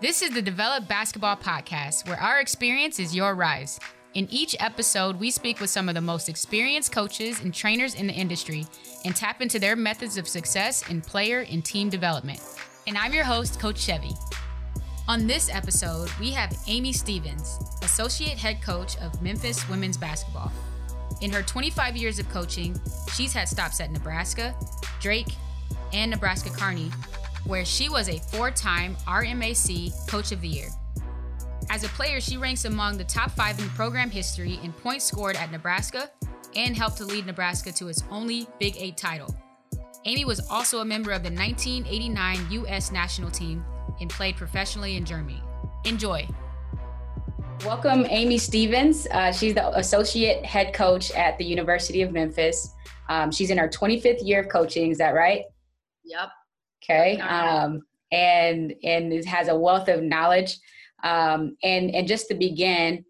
This is the Develop Basketball Podcast, where our experience is your rise. In each episode, we speak with some of the most experienced coaches and trainers in the industry and tap into their methods of success in player and team development. And I'm your host, Coach Chevy. On this episode, we have Amy Stephens, Associate Head Coach of Memphis Women's Basketball. In her 25 years of coaching, she's had stops at Nebraska, Drake, and Nebraska Kearney, where she was a four time RMAC Coach of the Year. As a player, she ranks among the top five in program history in points scored at Nebraska and helped to lead Nebraska to its only Big Eight title. Amy was also a member of the 1989 U.S. national team and played professionally in Germany. Enjoy. Welcome, Amy Stephens. Uh, she's the associate head coach at the University of Memphis. Um, she's in her 25th year of coaching. Is that right? Yep. Okay. Um, and and it has a wealth of knowledge. Um, and and just to begin,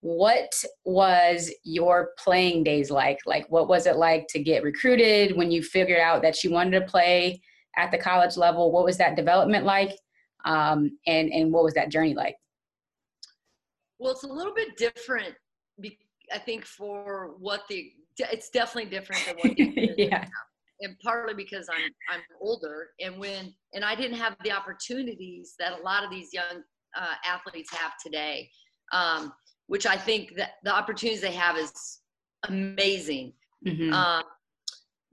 what was your playing days like? Like, what was it like to get recruited when you figured out that you wanted to play at the college level? What was that development like? Um, and and what was that journey like? Well, it's a little bit different. I think for what the it's definitely different than what yeah and partly because I'm I'm older and when and I didn't have the opportunities that a lot of these young uh, athletes have today, um, which I think that the opportunities they have is amazing. Mm-hmm. Um,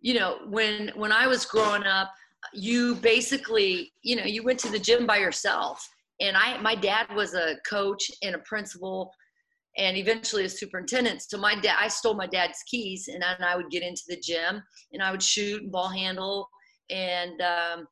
you know, when when I was growing up, you basically you know you went to the gym by yourself, and I my dad was a coach and a principal and eventually a superintendent. So my dad, I stole my dad's keys, and then I would get into the gym and I would shoot and ball handle. And um,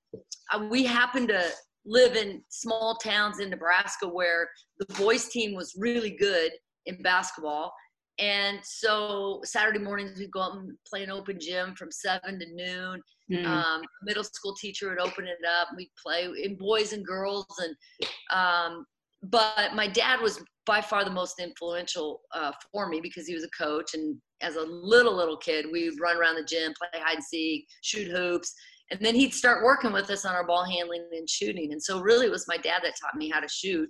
I, we happened to live in small towns in Nebraska where the boys team was really good in basketball. And so Saturday mornings we'd go out and play an open gym from seven to noon. Mm. Um, middle school teacher would open it up. We'd play in boys and girls, and um, but my dad was by far the most influential uh, for me because he was a coach and as a little little kid we would run around the gym play hide and seek shoot hoops and then he'd start working with us on our ball handling and shooting. And so really it was my dad that taught me how to shoot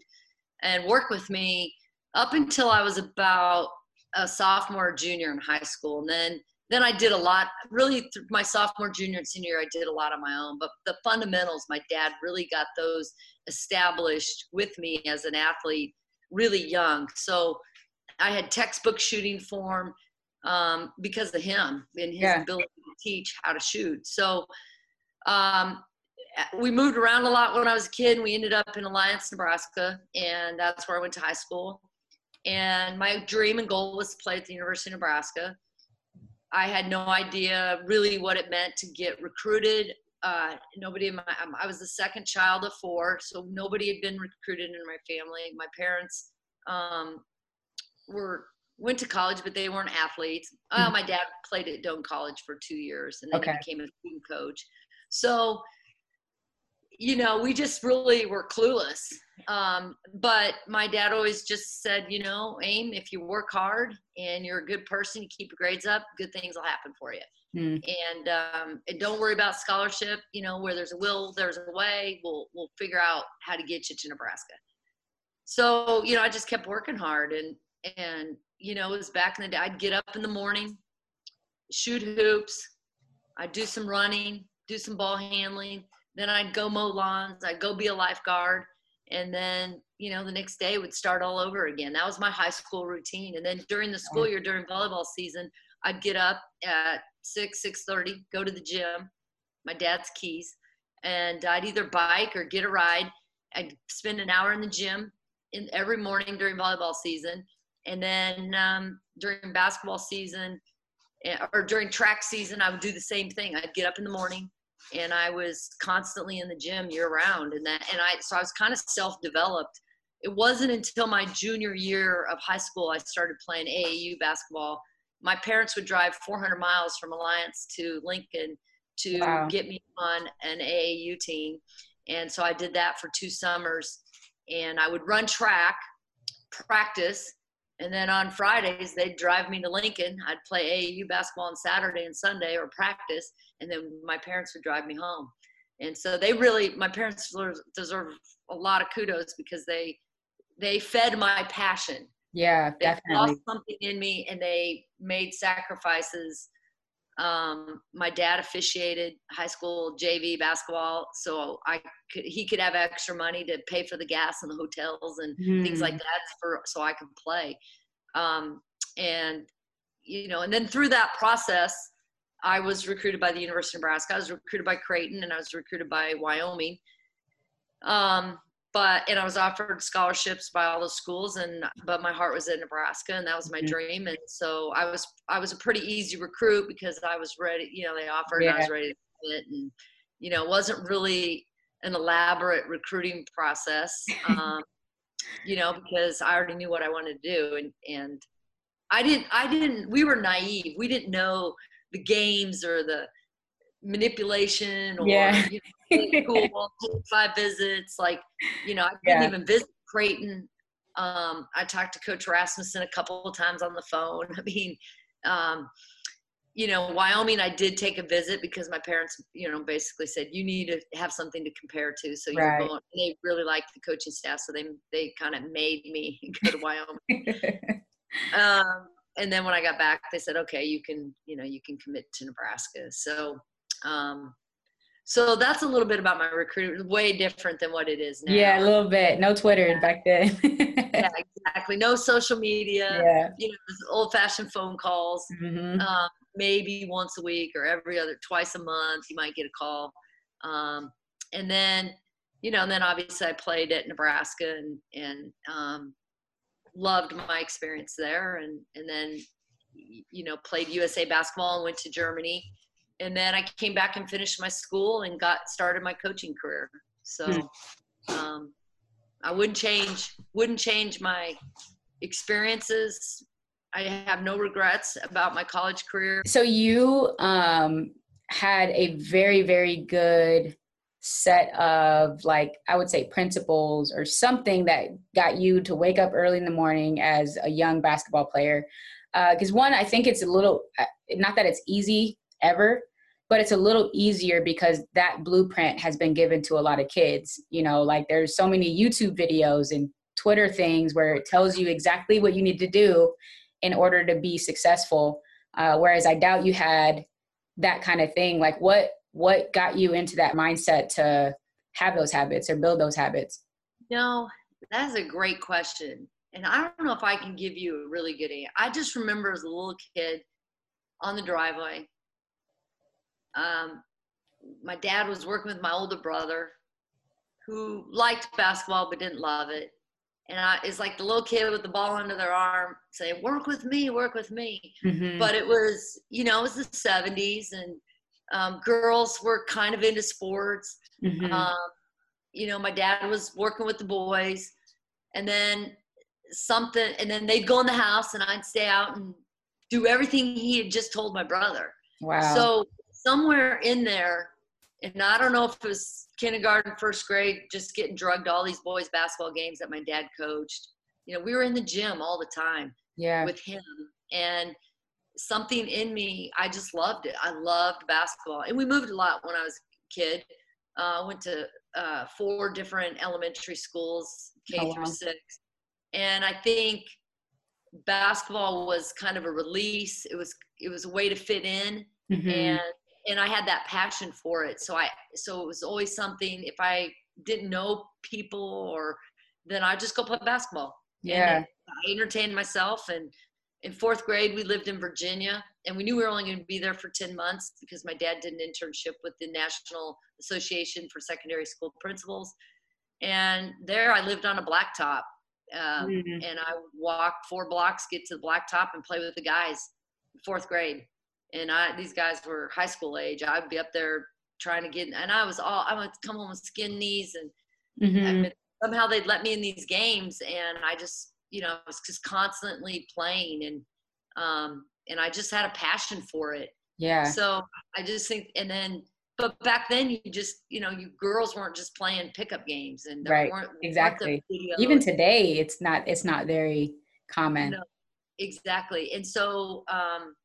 and work with me up until i was about a sophomore junior in high school. And then then i did a lot really through my sophomore junior and senior year i did a lot on my own but the fundamentals my dad really got those established with me as an athlete really young. So I had textbook shooting form um, because of him and his yeah. ability to teach how to shoot. So um, we moved around a lot when I was a kid. We ended up in Alliance, Nebraska, and that's where I went to high school. And my dream and goal was to play at the University of Nebraska. I had no idea really what it meant to get recruited. Uh, nobody in my um, i was the second child of four so nobody had been recruited in my family. My parents um, were went to college but they weren't athletes. Uh, uh, my dad played at doane college for two years and then okay. he became a team coach. So you know we just really were clueless um, but my dad always just said you know aim if you work hard and you're a good person you keep your grades up good things will happen for you Mm. And, um, and don't worry about scholarship. You know, where there's a will, there's a way. We'll we'll figure out how to get you to Nebraska. So you know, I just kept working hard, and and you know, it was back in the day. I'd get up in the morning, shoot hoops, I'd do some running, do some ball handling. Then I'd go mow lawns. I'd go be a lifeguard, and then you know the next day would start all over again. That was my high school routine. And then during the school year, during volleyball season, I'd get up at six six thirty, go to the gym, my dad's keys, and I'd either bike or get a ride. I'd spend an hour in the gym in every morning during volleyball season, and then um, during basketball season eh, or during track season, I would do the same thing. I'd get up in the morning, and I was constantly in the gym year round, and that and I so I was kind of self developed. It wasn't until my junior year of high school I started playing AAU basketball my parents would drive 400 miles from Alliance to Lincoln to wow. get me on an AAU team. And so I did that for two summers. And I would run track, practice, and then on Fridays they'd drive me to Lincoln. I'd play AAU basketball on Saturday and Sunday or practice, and then my parents would drive me home. and so they really my parents deserve a lot of kudos because they they fed my passion yeah they definitely saw something in me and they made sacrifices um, my dad officiated high school JV basketball, so I could he could have extra money to pay for the gas and the hotels and mm. things like mm. that for so I could play. Um, and you know, and then through that process, I was recruited by the University of Nebraska. I was recruited by Creighton, and I was recruited by Wyoming. Um, but and I was offered scholarships by all the schools, and but my heart was in Nebraska, and that was my mm-hmm. dream. And so I was I was a pretty easy recruit because I was ready. You know, they offered, yeah. and I was ready to it, and you know, it wasn't really an elaborate recruiting process. Um, you know, because I already knew what I wanted to do, and and I didn't I didn't we were naive. We didn't know the games or the manipulation or yeah. you know, cool five visits. Like, you know, I didn't yeah. even visit Creighton. Um, I talked to Coach Rasmussen a couple of times on the phone. I mean, um, you know, Wyoming, I did take a visit because my parents, you know, basically said you need to have something to compare to. So you're going. They really liked the coaching staff, so they they kind of made me go to Wyoming. um, and then when I got back, they said, okay, you can, you know, you can commit to Nebraska. So um, so that's a little bit about my recruitment, way different than what it is now. Yeah, a little bit. No Twitter yeah. back then. yeah, exactly. No social media. Yeah. You know, old fashioned phone calls. Mm-hmm. Um, maybe once a week or every other, twice a month, you might get a call. Um, and then, you know, and then obviously I played at Nebraska and, and, um, loved my experience there. And, and then, you know, played USA basketball and went to Germany and then I came back and finished my school and got started my coaching career. So hmm. um, I wouldn't change wouldn't change my experiences. I have no regrets about my college career. So you um, had a very very good set of like I would say principles or something that got you to wake up early in the morning as a young basketball player. Because uh, one, I think it's a little uh, not that it's easy ever but it's a little easier because that blueprint has been given to a lot of kids. You know like there's so many youtube videos and twitter things where it tells you exactly what you need to do in order to be successful. Uh, whereas i doubt you had that kind of thing. Like what what got you into that mindset to have those habits or build those habits no that's a great question and i don't know if i can give you a really good answer i just remember as a little kid on the driveway um, my dad was working with my older brother who liked basketball but didn't love it. And I, it's like the little kid with the ball under their arm saying, work with me, work with me. Mm-hmm. But it was, you know, it was the 70s and um, girls were kind of into sports. Mm-hmm. Um, you know, my dad was working with the boys. And then something, and then they'd go in the house and I'd stay out and do everything he had just told my brother. Wow. So somewhere in there, and I don't know if it was kindergarten, first grade, just getting drugged to all these boys' basketball games that my dad coached. You know, we were in the gym all the time yeah. with him. And something in me, I just loved it. I loved basketball. And we moved a lot when I was a kid. Uh, I went to uh, four different elementary schools, K oh, through wow. six. And I think basketball was kind of a release. It was it was a way to fit in. Mm-hmm. And and I had that passion for it. So I so it was always something if I didn't know people or then I just go play basketball. Yeah. And I entertained myself and in fourth grade we lived in Virginia and we knew we were only going to be there for 10 months because my dad did an internship with the National Association for Secondary School Principals. And there I lived on a blacktop. Um, mm-hmm. And I walked four blocks, get to the blacktop, and play with the guys. Fourth grade, and I these guys were high school age. I'd be up there trying to get, and I was all I would come home with skin knees, and mm-hmm. somehow they'd let me in these games, and I just you know was just constantly playing, and um, and I just had a passion for it. Yeah. So I just think, and then but back then you just you know you girls weren't just playing pickup games and right. weren't, exactly. weren't even today it's not it's not very common. No, exactly. And so um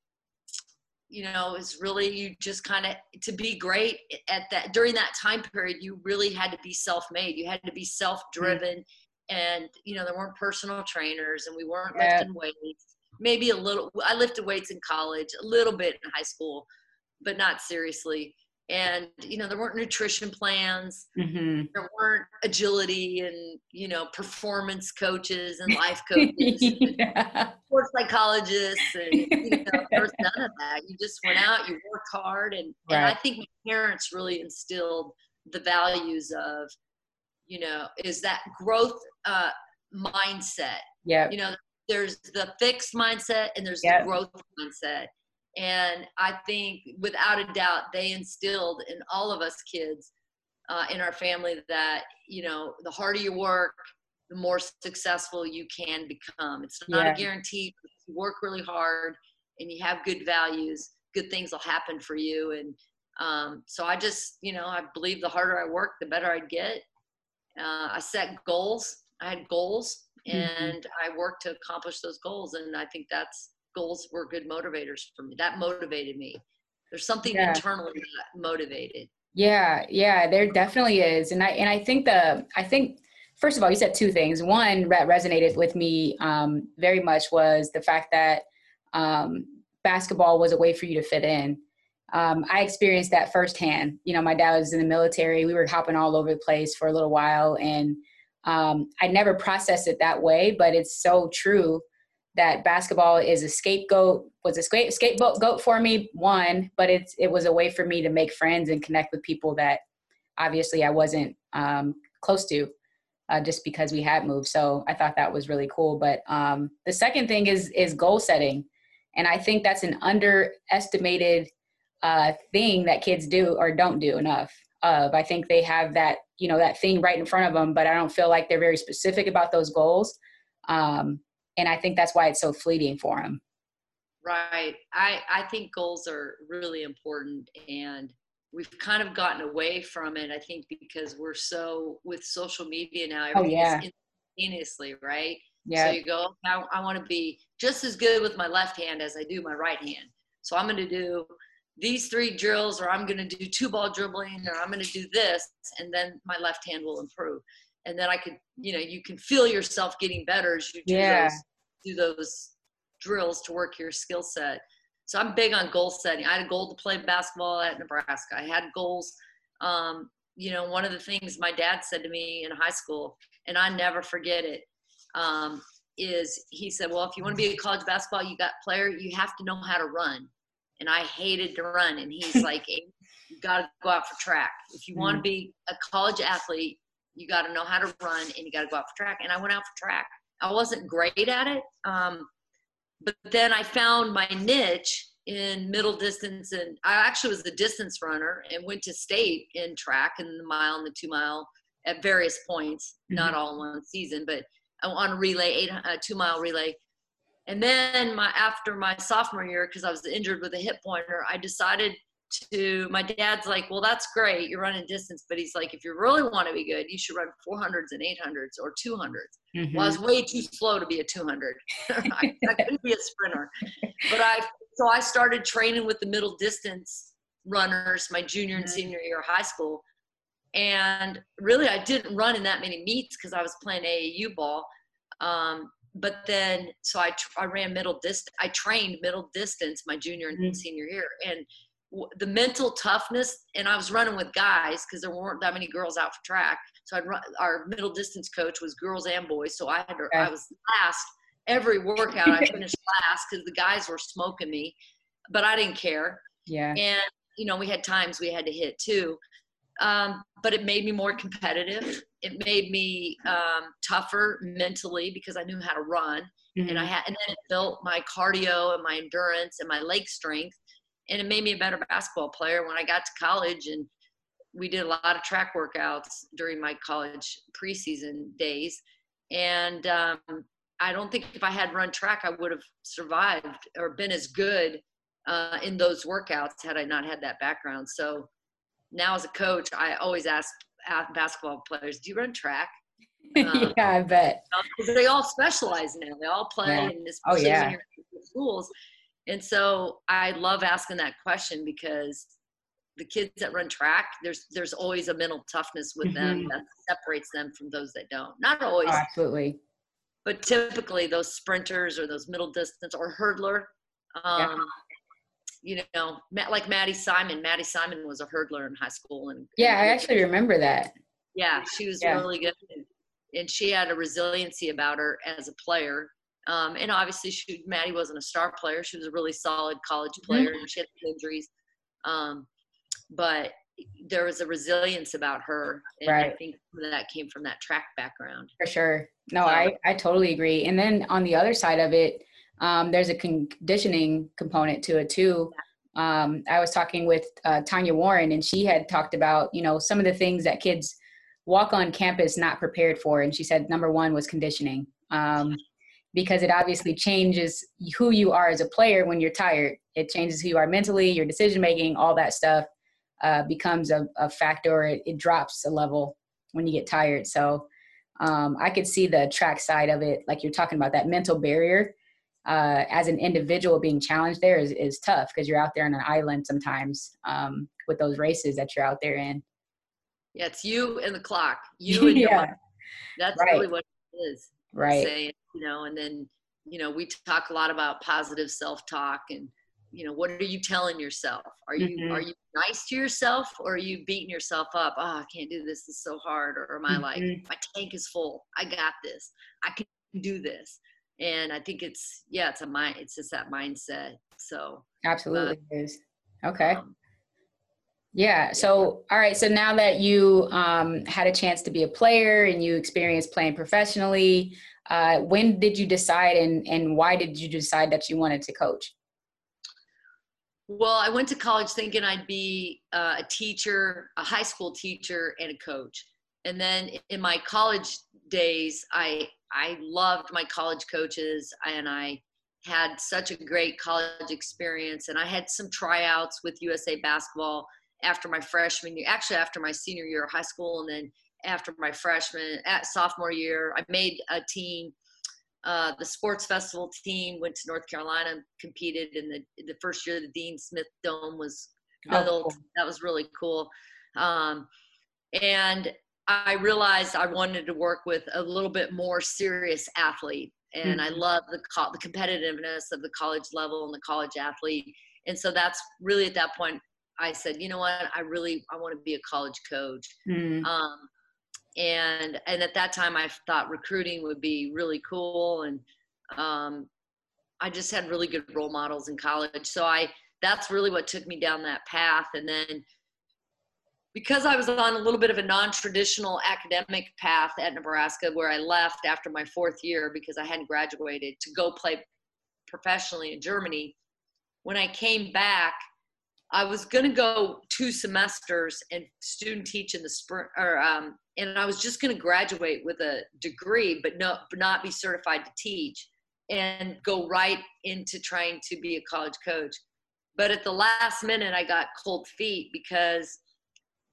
you know it's really you just kind of to be great at that during that time period you really had to be self-made. You had to be self-driven. Mm-hmm. And you know there weren't personal trainers and we weren't yeah. lifting weights maybe a little i lifted weights in college a little bit in high school but not seriously and you know there weren't nutrition plans mm-hmm. there weren't agility and you know performance coaches and life coaches yeah. and sports psychologists and you know there was none of that you just went out you worked hard and, right. and i think my parents really instilled the values of you know is that growth uh, mindset yeah you know there's the fixed mindset and there's yep. the growth mindset and I think without a doubt, they instilled in all of us kids uh, in our family that, you know, the harder you work, the more successful you can become. It's not yeah. a guarantee. If you work really hard and you have good values, good things will happen for you. And um, so I just, you know, I believe the harder I work, the better I'd get. Uh, I set goals. I had goals mm-hmm. and mm-hmm. I worked to accomplish those goals. And I think that's goals were good motivators for me. That motivated me. There's something yeah. internally that motivated. Yeah, yeah, there definitely is, and I and I think the I think first of all, you said two things. One that resonated with me um, very much was the fact that um, basketball was a way for you to fit in. Um, I experienced that firsthand. You know, my dad was in the military. We were hopping all over the place for a little while, and um, I never processed it that way. But it's so true that basketball is a scapegoat was a scape, scapegoat goat for me one but it's it was a way for me to make friends and connect with people that obviously i wasn't um, close to uh, just because we had moved. So i thought that was really cool. But um, the second thing is is goal setting. And i think that's an underestimated uh, thing that kids do or don't do enough of i think they have that you know that thing right in front of them but i don't feel like they're very specific about those goals um, and I think that's why it's so fleeting for them. Right. I I think goals are really important and we've kind of gotten away from it I think because we're so with social media now oh, yeah. instantaneously, right? Yeah. So you go, I, I want to be just as good with my left hand as I do my right hand. So I'm going to do these three drills or I'm going to do two ball dribbling or I'm going to do this and then my left hand will improve and then I could, you know, you can feel yourself getting better as you do yeah. those do those drills to work your skill set. So I'm big on goal setting. I had a goal to play basketball at Nebraska. I had goals. Um, you know, one of the things my dad said to me in high school, and I never forget it, um, is he said, "Well, if you want to be a college basketball, you got player, you have to know how to run." And I hated to run, and he's like, hey, "You got to go out for track. If you want to mm. be a college athlete, you got to know how to run and you got to go out for track. And I went out for track. I wasn't great at it. Um, but then I found my niche in middle distance. And I actually was a distance runner and went to state in track and the mile and the two mile at various points, mm-hmm. not all in one season, but on a relay, eight, uh, two mile relay. And then my after my sophomore year, because I was injured with a hip pointer, I decided to my dad's like, well, that's great. You're running distance, but he's like, if you really want to be good, you should run 400s and 800s or 200s. Mm-hmm. Well, I was mm-hmm. way too slow to be a 200. I, I couldn't be a sprinter, but I so I started training with the middle distance runners my junior and mm-hmm. senior year of high school, and really I didn't run in that many meets because I was playing AAU ball. Um, but then so I, I ran middle distance. I trained middle distance my junior and mm-hmm. senior year, and the mental toughness and i was running with guys because there weren't that many girls out for track so i'd run our middle distance coach was girls and boys so i had to, i was last every workout i finished last because the guys were smoking me but i didn't care yeah and you know we had times we had to hit too um, but it made me more competitive it made me um, tougher mentally because i knew how to run mm-hmm. and i had and then it built my cardio and my endurance and my leg strength and it made me a better basketball player when I got to college and we did a lot of track workouts during my college preseason days and um, I don't think if I had run track I would have survived or been as good uh, in those workouts had I not had that background so now as a coach I always ask basketball players do you run track um, yeah, I bet. They all specialize now. They all play yeah. in this. Oh yeah. Schools, And so I love asking that question because the kids that run track, there's there's always a mental toughness with mm-hmm. them that separates them from those that don't. Not always. Oh, absolutely. But typically those sprinters or those middle distance or hurdler, um. You know, like Maddie Simon. Maddie Simon was a hurdler in high school, and yeah, I actually remember that. Yeah, she was yeah. really good, and she had a resiliency about her as a player um, and obviously, she, Maddie wasn't a star player. She was a really solid college mm-hmm. player, mm-hmm. and she had injuries. Um, but there was a resilience about her, and right. I think that came from that track background. For sure. No, I I totally agree. And then on the other side of it, um, there's a conditioning component to it too. Um, I was talking with uh, Tanya Warren, and she had talked about you know some of the things that kids walk on campus not prepared for, and she said number one was conditioning. Um, because it obviously changes who you are as a player when you're tired. It changes who you are mentally, your decision making, all that stuff uh, becomes a, a factor. It, it, drops a level when you get tired. So um, I could see the track side of it, like you're talking about that mental barrier. Uh, as an individual being challenged there is, is tough because you're out there on an island sometimes um, with those races that you're out there in. Yeah, it's you and the clock. You and yeah. your That's right. really what it is. Right. Saying, you know, and then, you know, we talk a lot about positive self-talk and, you know, what are you telling yourself? Are you mm-hmm. are you nice to yourself or are you beating yourself up? Oh, I can't do this. This is so hard. Or am I mm-hmm. like, my tank is full. I got this. I can do this. And I think it's yeah, it's a mind it's just that mindset. So absolutely uh, is. Okay. Um, yeah. So, all right. So now that you um, had a chance to be a player and you experienced playing professionally, uh, when did you decide and, and why did you decide that you wanted to coach? Well, I went to college thinking I'd be uh, a teacher, a high school teacher, and a coach. And then in my college days, I I loved my college coaches, and I had such a great college experience. And I had some tryouts with USA Basketball after my freshman year, actually after my senior year of high school, and then after my freshman at sophomore year, I made a team. Uh, the sports festival team went to North Carolina, competed in the the first year. The Dean Smith Dome was built. Oh, cool. That was really cool. Um, and I realized I wanted to work with a little bit more serious athlete, and mm-hmm. I love the co- the competitiveness of the college level and the college athlete. And so that's really at that point I said, you know what, I really I want to be a college coach. Mm. Um, and and at that time, I thought recruiting would be really cool, and um, I just had really good role models in college. So I that's really what took me down that path. And then because I was on a little bit of a non-traditional academic path at Nebraska, where I left after my fourth year because I hadn't graduated to go play professionally in Germany. When I came back, I was going to go two semesters and student teach in the spring, or um, and I was just going to graduate with a degree, but no, but not be certified to teach, and go right into trying to be a college coach. But at the last minute, I got cold feet because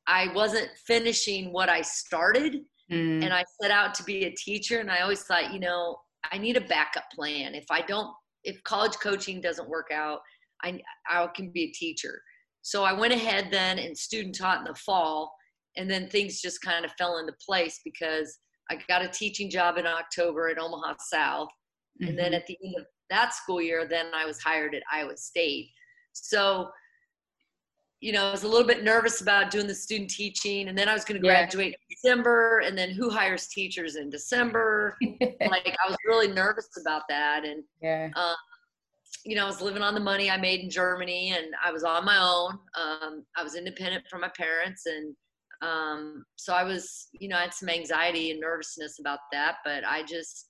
I wasn't finishing what I started, mm. and I set out to be a teacher, and I always thought, you know, I need a backup plan. If I don't, if college coaching doesn't work out, I, I can be a teacher. So I went ahead then and student taught in the fall, and then things just kind of fell into place because I got a teaching job in October at Omaha South. Mm-hmm. And then mm-hmm. at the end of that school year, then I was hired at Iowa State. So, you know, I was a little bit nervous about doing the student teaching, and then I was going to graduate yeah. in December, and then who hires teachers in December? like, I was really nervous about that. And yeah. Um, you know, I was living on the money I made in Germany and I was on my own. Um, I was independent from my parents. And um, so I was, you know, I had some anxiety and nervousness about that, but I just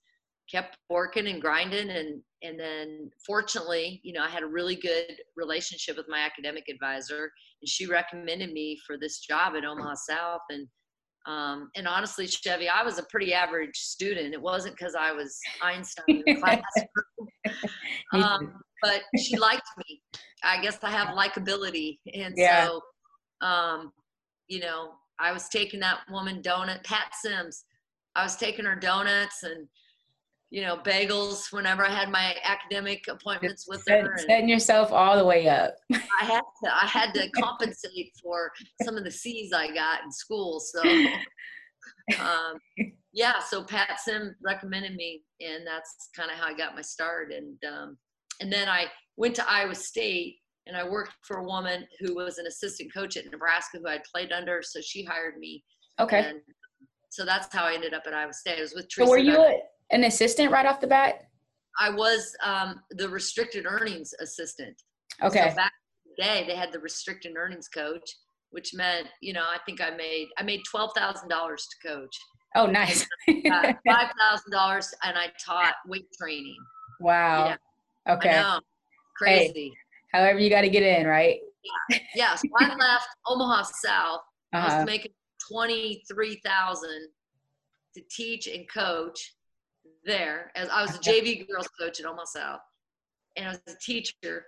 kept working and grinding. And, and then fortunately, you know, I had a really good relationship with my academic advisor and she recommended me for this job at Omaha South. And um, and honestly, Chevy, I was a pretty average student. It wasn't because I was Einstein in the class. um, but she liked me. I guess I have likability. And yeah. so, um, you know, I was taking that woman donut, Pat Sims. I was taking her donuts and you know, bagels whenever I had my academic appointments with Set, her. setting yourself all the way up. I had to, I had to compensate for some of the C's I got in school. So, um, yeah, so Pat Sim recommended me, and that's kind of how I got my start. And um, and then I went to Iowa State, and I worked for a woman who was an assistant coach at Nebraska who I'd played under, so she hired me. Okay. And so that's how I ended up at Iowa State. I was with Teresa. So were you a, an assistant right off the bat? I was um, the restricted earnings assistant. Okay. So back in the day, they had the restricted earnings coach, which meant, you know, I think I made I made twelve thousand dollars to coach. Oh, nice. Five thousand dollars, and I taught weight training. wow. Yeah. Okay. I crazy. However, you got to get in, right? Yeah, so I left Omaha South. I Uh-huh. was making twenty three thousand to teach and coach there. As I was a JV girls coach at Omaha South, and I was a teacher,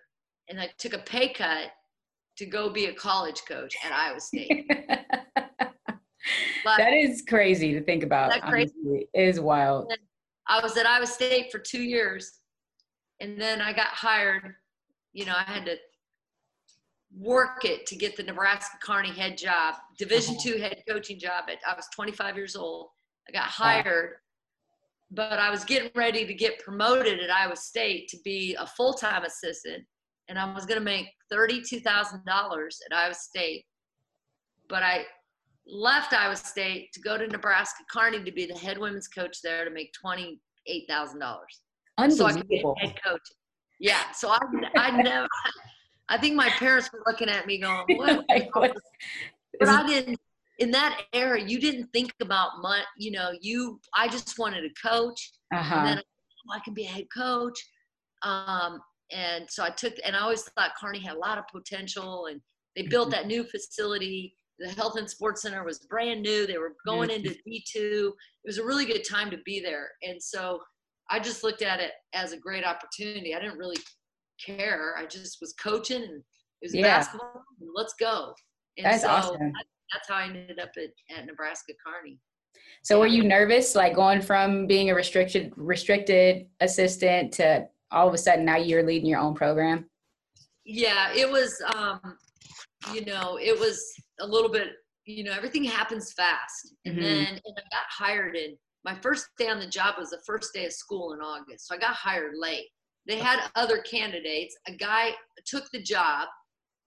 and I took a pay cut to go be a college coach at Iowa State. That is crazy to think about. That crazy? honestly. It is wild. I was at Iowa State for two years, and then I got hired. You know, I had to work it to get the Nebraska Kearney head job, Division Uh-huh. two head coaching job. At I was 25 years old. I got hired, but I was getting ready to get promoted at Iowa State to be a full time assistant, and I was going to make thirty-two thousand dollars at Iowa State. But I left Iowa State to go to Nebraska Kearney to be the head women's coach there to make twenty-eight thousand dollars. So I could be head coach. Yeah. So I, I never. I think my parents were looking at me going, what- but I didn't. In that era, you didn't think about money. You know, you. I just wanted to coach, and uh-huh. then oh, I can be a head coach. Um, and so I took, and I always thought Kearney had a lot of potential, and they built Mm-hmm. that new facility. The Health and Sports Center was brand new. They were going into D2. It was a really good time to be there. And so I just looked at it as a great opportunity. I didn't really care. I just was coaching and it was Yeah. basketball. And let's go. And That's so awesome. that- that's how I ended up at, at Nebraska Kearney. So were you nervous, like going from being a restricted restricted assistant to all of a sudden now you're leading your own program? Yeah, it was, um, you know, it was a little bit, you know, everything happens fast. And Mhm. then and I got hired in my first day on the job was the first day of school in August. So I got hired late. They had other candidates. A guy took the job.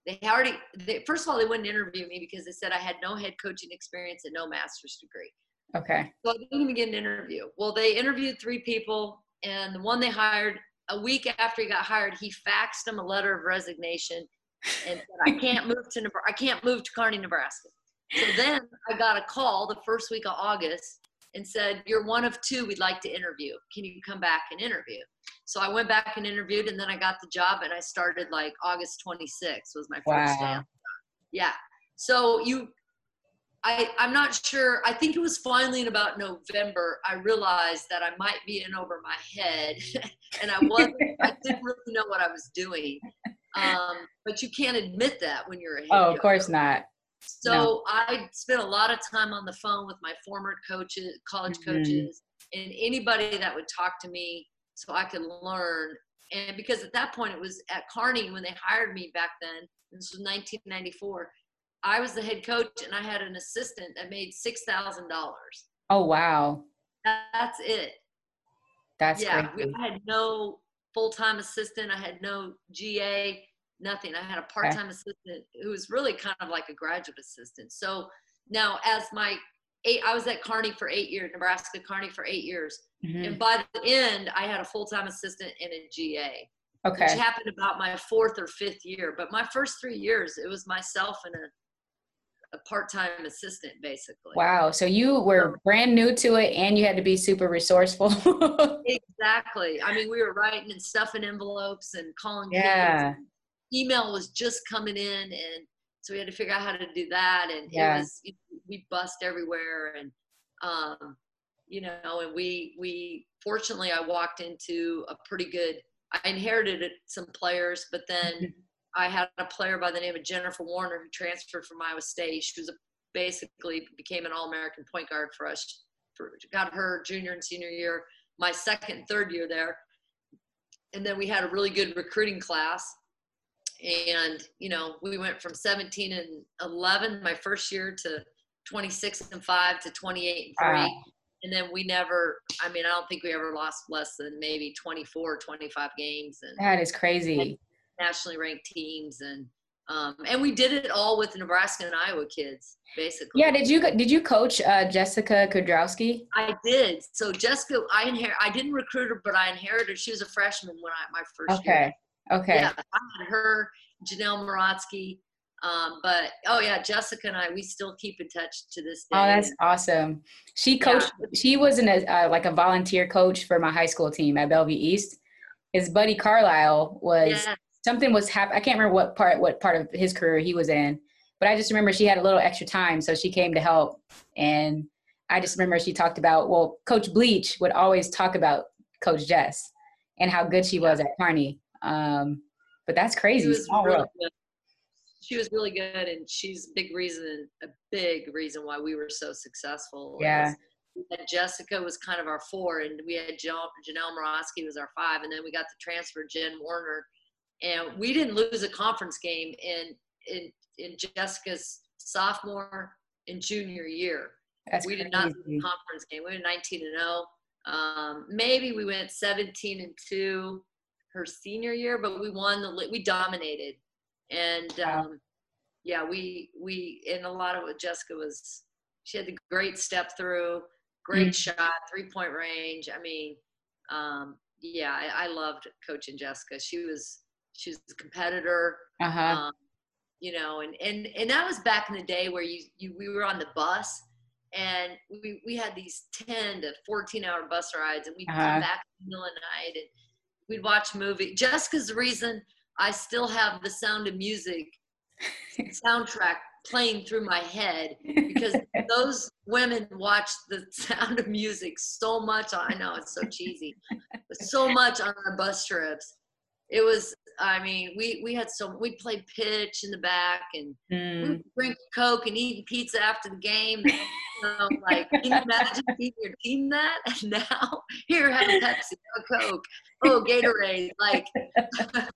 They already, they, first of all, they wouldn't interview me because they said I had no head coaching experience and no master's degree. Okay. So I didn't even get an interview. Well, they interviewed three people, and the one they hired a week after he got hired, he faxed them a letter of resignation and said, "I can't move to Nebra- I can't move to Kearney, Nebraska." So then I got a call the first week of August and said, "You're one of two we'd like to interview. Can you come back and interview?" So I went back and interviewed, and then I got the job, and I started like August 26th was my first day. Wow. job. Yeah. So you I, I'm not sure. I think it was finally in about November I realized that I might be in over my head, and I wasn't. I didn't really know what I was doing. Um, but you can't admit that when you're a head Oh, of course not. So No. I spent a lot of time on the phone with my former coaches, college Mhm. coaches, and anybody that would talk to me so I could learn. And because at that point it was at Kearney when they hired me back then, this was 1994, I was the head coach and I had an assistant that made $6,000. Oh wow. That's it. That's yeah, we, I had no full-time assistant. I had no GA, nothing. I had a part-time assistant who was really kind of like a graduate assistant. So now, as my eight, I was at Kearney for eight years, Nebraska Kearney for eight years, Mhm. and by the end, I had a full-time assistant and a GA, Okay. which happened about my fourth or fifth year. But my first three years, it was myself and a a part-time assistant, basically. Wow. So you were brand new to it and you had to be super resourceful. Exactly. I mean, we were writing and stuffing envelopes and calling kids. yeah. Email was just coming in and so we had to figure out how to do that and Yeah. it was we bust everywhere and um you know and we we fortunately i walked into a pretty good i inherited some players but then i had a player by the name of jennifer warner who transferred from iowa state she was a, basically became an all-american point guard for us for got her junior and senior year my second, third year there. And then we had a really good recruiting class. And, you know, we went from 17 and 11 my first year to 26 and 5 to 28 and 3. Wow. And then we never, I mean, I don't think we ever lost less than maybe 24, 25 games. And that is crazy. Nationally ranked teams. And, um, and we did it all with Nebraska and Iowa kids, basically. Yeah. Did you did you coach uh, Jessica Kudrowski? I did. So Jessica, I inherit. I didn't recruit her, but I inherited. She was a freshman when I my first okay. year. Okay. Yeah, I had her, Janelle Morotsky. Um, but oh yeah, Jessica and I, we still keep in touch to this day. Oh, that's awesome. She coached. Yeah. She was in a uh, like a volunteer coach for my high school team at Bellevue East. His buddy Carlisle was yes something was happening. I can't remember what part what part of his career he was in, but I just remember she had a little extra time, so she came to help. And I just remember she talked about well, Coach Bleach would always talk about Coach Jess and how good she was at Kearney. Um, but that's crazy. She was, really she was really good, and she's a big reason, a big reason why we were so successful. Yeah. Jessica was kind of our four, and we had Janelle Moroski was our five, and then we got the transfer Jen Warner, and we didn't lose a conference game in in in Jessica's sophomore and junior year. That's we did not lose a conference game. We went 19 and 0. Um, maybe we went 17 and 2 her senior year, but we won the we dominated. And um, yeah, we we and a lot of what Jessica was she had the great step through, great mm-hmm. shot, three point range. I mean, um, yeah, I, I loved coaching Jessica. She was she was a competitor. Uh-huh. Um, you know, and, and, and that was back in the day where you, you, we were on the bus and we, we had these 10 to 14 hour bus rides and we'd uh-huh. come back in the middle of the night and we'd watch movie. Jessica's the reason I still have the sound of music soundtrack playing through my head because those women watch the sound of music so much. I know it's so cheesy, but so much on our bus trips. It was I mean, we we had so we played pitch in the back and mm. we drink coke and eating pizza after the game. you know, like, can you imagine feeding your team that? And now here, have a Pepsi, a Coke, oh Gatorade, like. but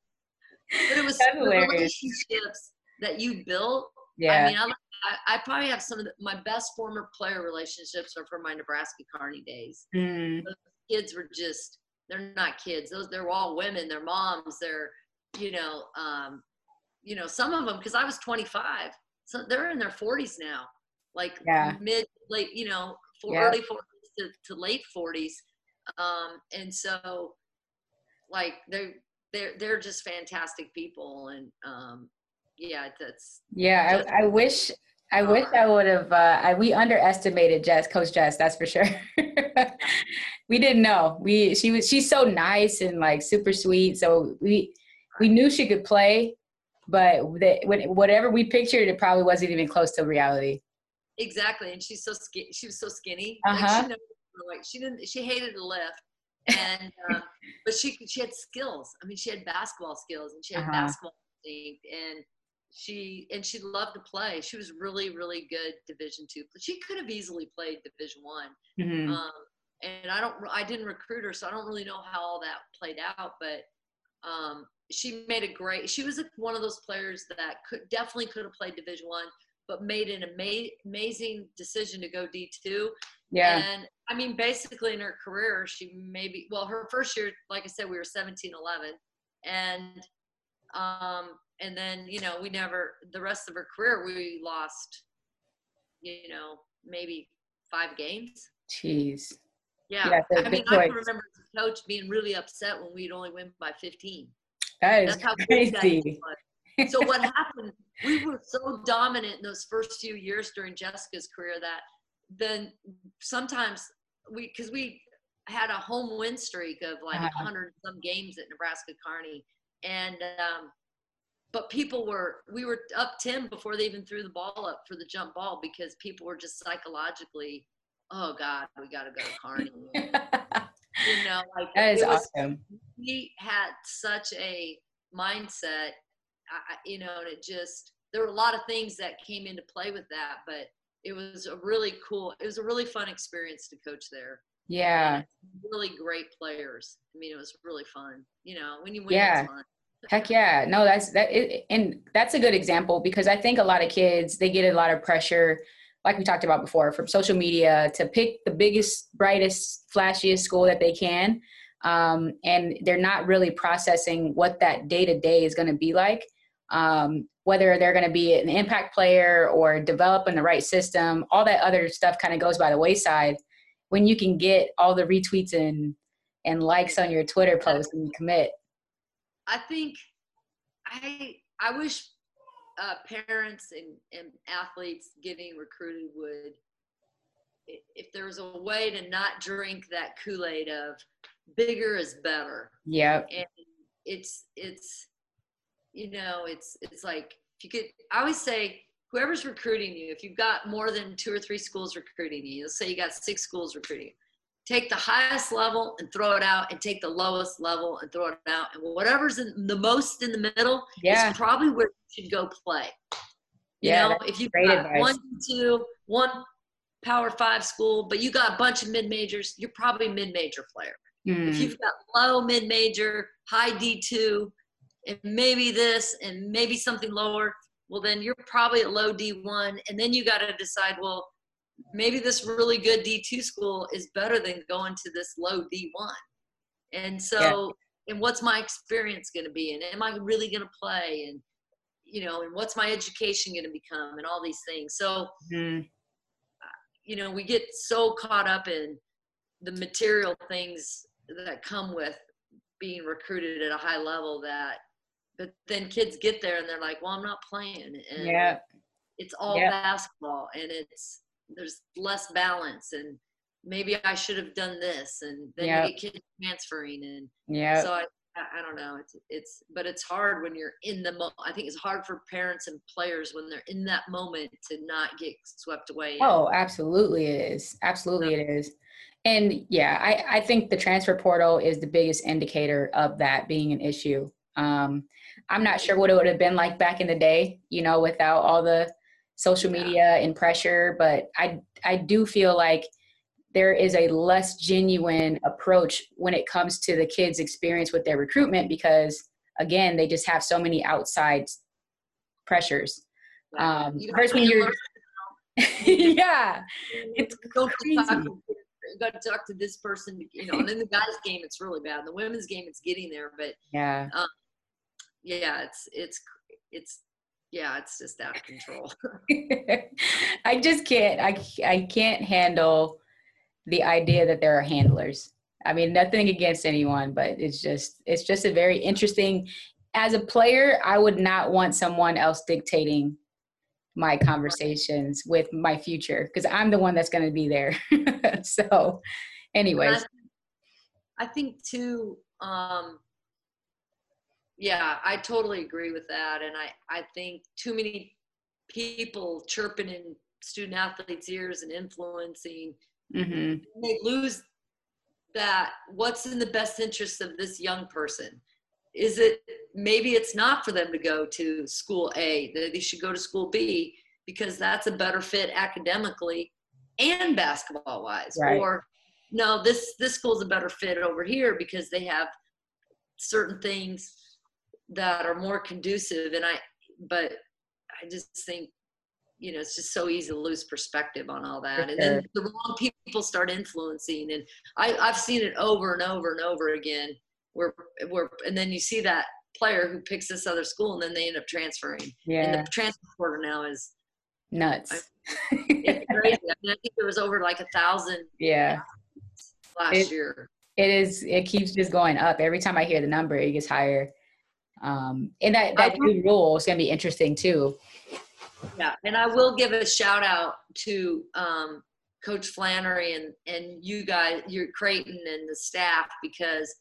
it was That's the relationships that you built. Yeah. I mean, I, I, probably have some of the, my best former player relationships are from my Nebraska Kearney days. Mm. Those kids were just they're not kids. Those they're all women. They're moms. They're you know, um, you know, some of them because I was 25, so they're in their 40s now, like yeah. mid late, you know, for yeah. early 40s to, to late 40s, um, and so like they're they're they're just fantastic people, and um, yeah, that's yeah. I, I wish I wish I would have. Uh, I, we underestimated Jess, Coach Jess. That's for sure. we didn't know. We she was she's so nice and like super sweet. So we we knew she could play, but that whatever we pictured, it probably wasn't even close to reality. Exactly, and she's so skinny. She was so skinny. Uh-huh. Like she, like she didn't. She hated to lift, and uh, but she she had skills. I mean, she had basketball skills, and she had uh-huh. basketball and she and she loved to play. She was really really good Division two. But she could have easily played Division one. Mm-hmm. Um, and I don't. I didn't recruit her, so I don't really know how all that played out. But um, she made a great she was one of those players that could definitely could have played division one but made an ama- amazing decision to go d2 yeah and i mean basically in her career she maybe well her first year like i said we were 17 11 and um and then you know we never the rest of her career we lost you know maybe five games jeez yeah, yeah i mean i can remember the coach being really upset when we'd only win by 15 that is That's how crazy. That so what happened? We were so dominant in those first few years during Jessica's career that then sometimes we because we had a home win streak of like uh-huh. 100 some games at Nebraska Kearney, and um, but people were we were up 10 before they even threw the ball up for the jump ball because people were just psychologically, oh God, we got to go to Kearney. you know, like that is was, awesome. He had such a mindset, I, you know, and it just there were a lot of things that came into play with that, but it was a really cool. It was a really fun experience to coach there. Yeah. Really great players. I mean, it was really fun. You know, when you win, yeah. Heck yeah. No, that's that it, and that's a good example because I think a lot of kids they get a lot of pressure like we talked about before from social media to pick the biggest, brightest, flashiest school that they can. Um, and they're not really processing what that day to day is going to be like. Um, whether they're going to be an impact player or developing the right system, all that other stuff kind of goes by the wayside when you can get all the retweets and and likes on your Twitter post and you commit. I think I I wish uh, parents and, and athletes getting recruited would if there was a way to not drink that Kool-Aid of bigger is better. Yeah. And it's it's you know, it's it's like if you could I always say whoever's recruiting you, if you've got more than two or three schools recruiting you, let's say you got six schools recruiting you, take the highest level and throw it out and take the lowest level and throw it out. And whatever's in the most in the middle yeah. is probably where you should go play. You yeah, know, if you've got advice. one, two, one power five school, but you got a bunch of mid majors, you're probably mid major player. Mm. If hmm. you've got low mid major, high D2, and maybe this and maybe something lower, well, then you're probably at low D1. And then you got to decide, well, maybe this really good D2 school is better than going to this low D1. And so, yeah. and what's my experience going to be? And am I really going to play? And, you know, and what's my education going to become? And all these things. So, mm-hmm. you know, we get so caught up in the material things that come with being recruited at a high level that but then kids get there and they're like well i'm not playing. And yeah. it's all yeah. basketball and it's there's less balance and maybe i should have done this and then you get kids transferring and yeah. So I, I don't know. It's it's but it's hard when you're in the mo- i think it's hard for parents and players when they're in that moment to not get swept away oh absolutely it is. Absolutely it is. And yeah I, I think the transfer portal is the biggest indicator of that being an issue. Um, I'm not sure what it would have been like back in the day, you know, without all the social media and pressure. But I I do feel like there is a less genuine approach when it comes to the kids' experience with their recruitment because again, they just have so many outside pressures. Um, first when you're yeah, it's crazy. You got to talk to this person, you know. And in the guys' game, it's really bad. In the women's game, it's getting there, but yeah, um, yeah, it's it's it's yeah, it's just out of control. I just can't. I I can't handle the idea that there are handlers. I mean, nothing against anyone, but it's just it's just a very interesting. As a player, I would not want someone else dictating my conversations with my future because I'm the one that's going to be there. so, anyways, I think too. Um, yeah, I totally agree with that. And I, I think too many people chirping in student athletes' ears and influencing, mm-hmm. they lose that what's in the best interest of this young person. Is it maybe it's not for them to go to school A, that they should go to school B because that's a better fit academically and basketball wise. Right. Or no, this this school's a better fit over here because they have certain things that are more conducive and i but i just think you know it's just so easy to lose perspective on all that. And then the wrong people start influencing and I, i've seen it over and over and over again where where and then you see that player who picks this other school and then they end up transferring. Yeah and the transfer portal now is nuts. I, it's crazy. I, mean, I think it was over like a thousand yeah. last it, year. It is it keeps just going up. Every time i hear the number it gets higher um, and that, that new rule is going to be interesting too. Yeah, and I will give a shout out to um, Coach Flanery and and you guys, your Creighton and the staff because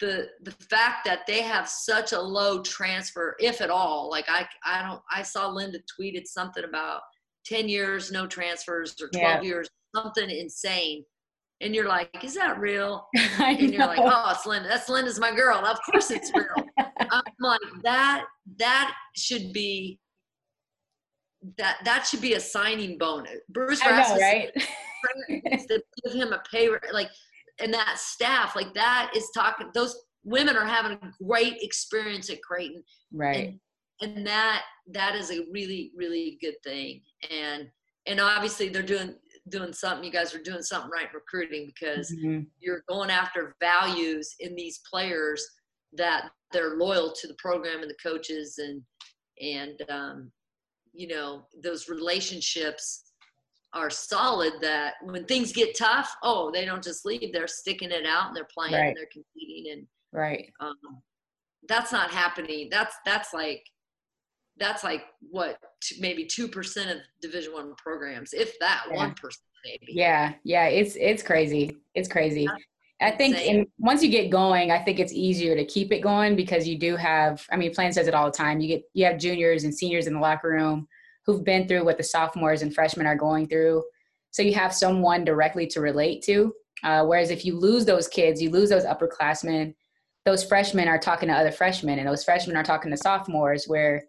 the the fact that they have such a low transfer, if at all, like I I don't I saw Linda tweeted something about ten years no transfers or twelve yeah. years something insane and you're like, is that real? and you're like, oh, it's Linda. That's Linda's my girl. Of course it's real. I'm like, that that should be that that should be a signing bonus. Bruce Rasmussen, know, right? to give him a pay like and that staff like that is talking those women are having a great experience at creighton right and, and that that is a really really good thing and and obviously they're doing doing something you guys are doing something right recruiting because mm-hmm. you're going after values in these players that they're loyal to the program and the coaches and and um, you know those relationships are solid that when things get tough oh they don't just leave they're sticking it out and they're playing right. and they're competing and right um, that's not happening that's that's like that's like what maybe two percent of Division One programs, if that one yeah. maybe. Yeah, yeah, it's it's crazy. It's crazy. That's I think in, once you get going, I think it's easier to keep it going because you do have. I mean, Flan says it all the time. You get you have juniors and seniors in the locker room who've been through what the sophomores and freshmen are going through, so you have someone directly to relate to. Uh, whereas if you lose those kids, you lose those upperclassmen. Those freshmen are talking to other freshmen, and those freshmen are talking to sophomores, where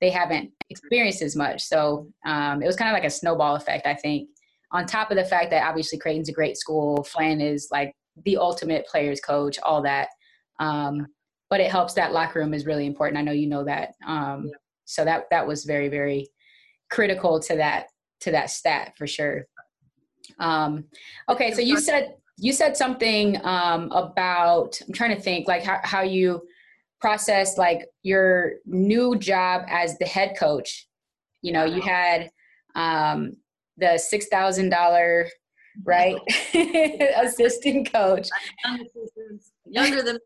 they haven't experienced as much. So um, it was kind of like a snowball effect, I think. On top of the fact that obviously Creighton's a great school, Flan is like the ultimate players coach, all that. Um, but it helps that locker room is really important. I know you know that. Um. So that that was very very critical to that to that stat for sure. Um, okay, so you said you said something um, about I'm trying to think like how, how you process like your new job as the head coach you know you had um, the six thousand dollar right? Assistant coach. Younger than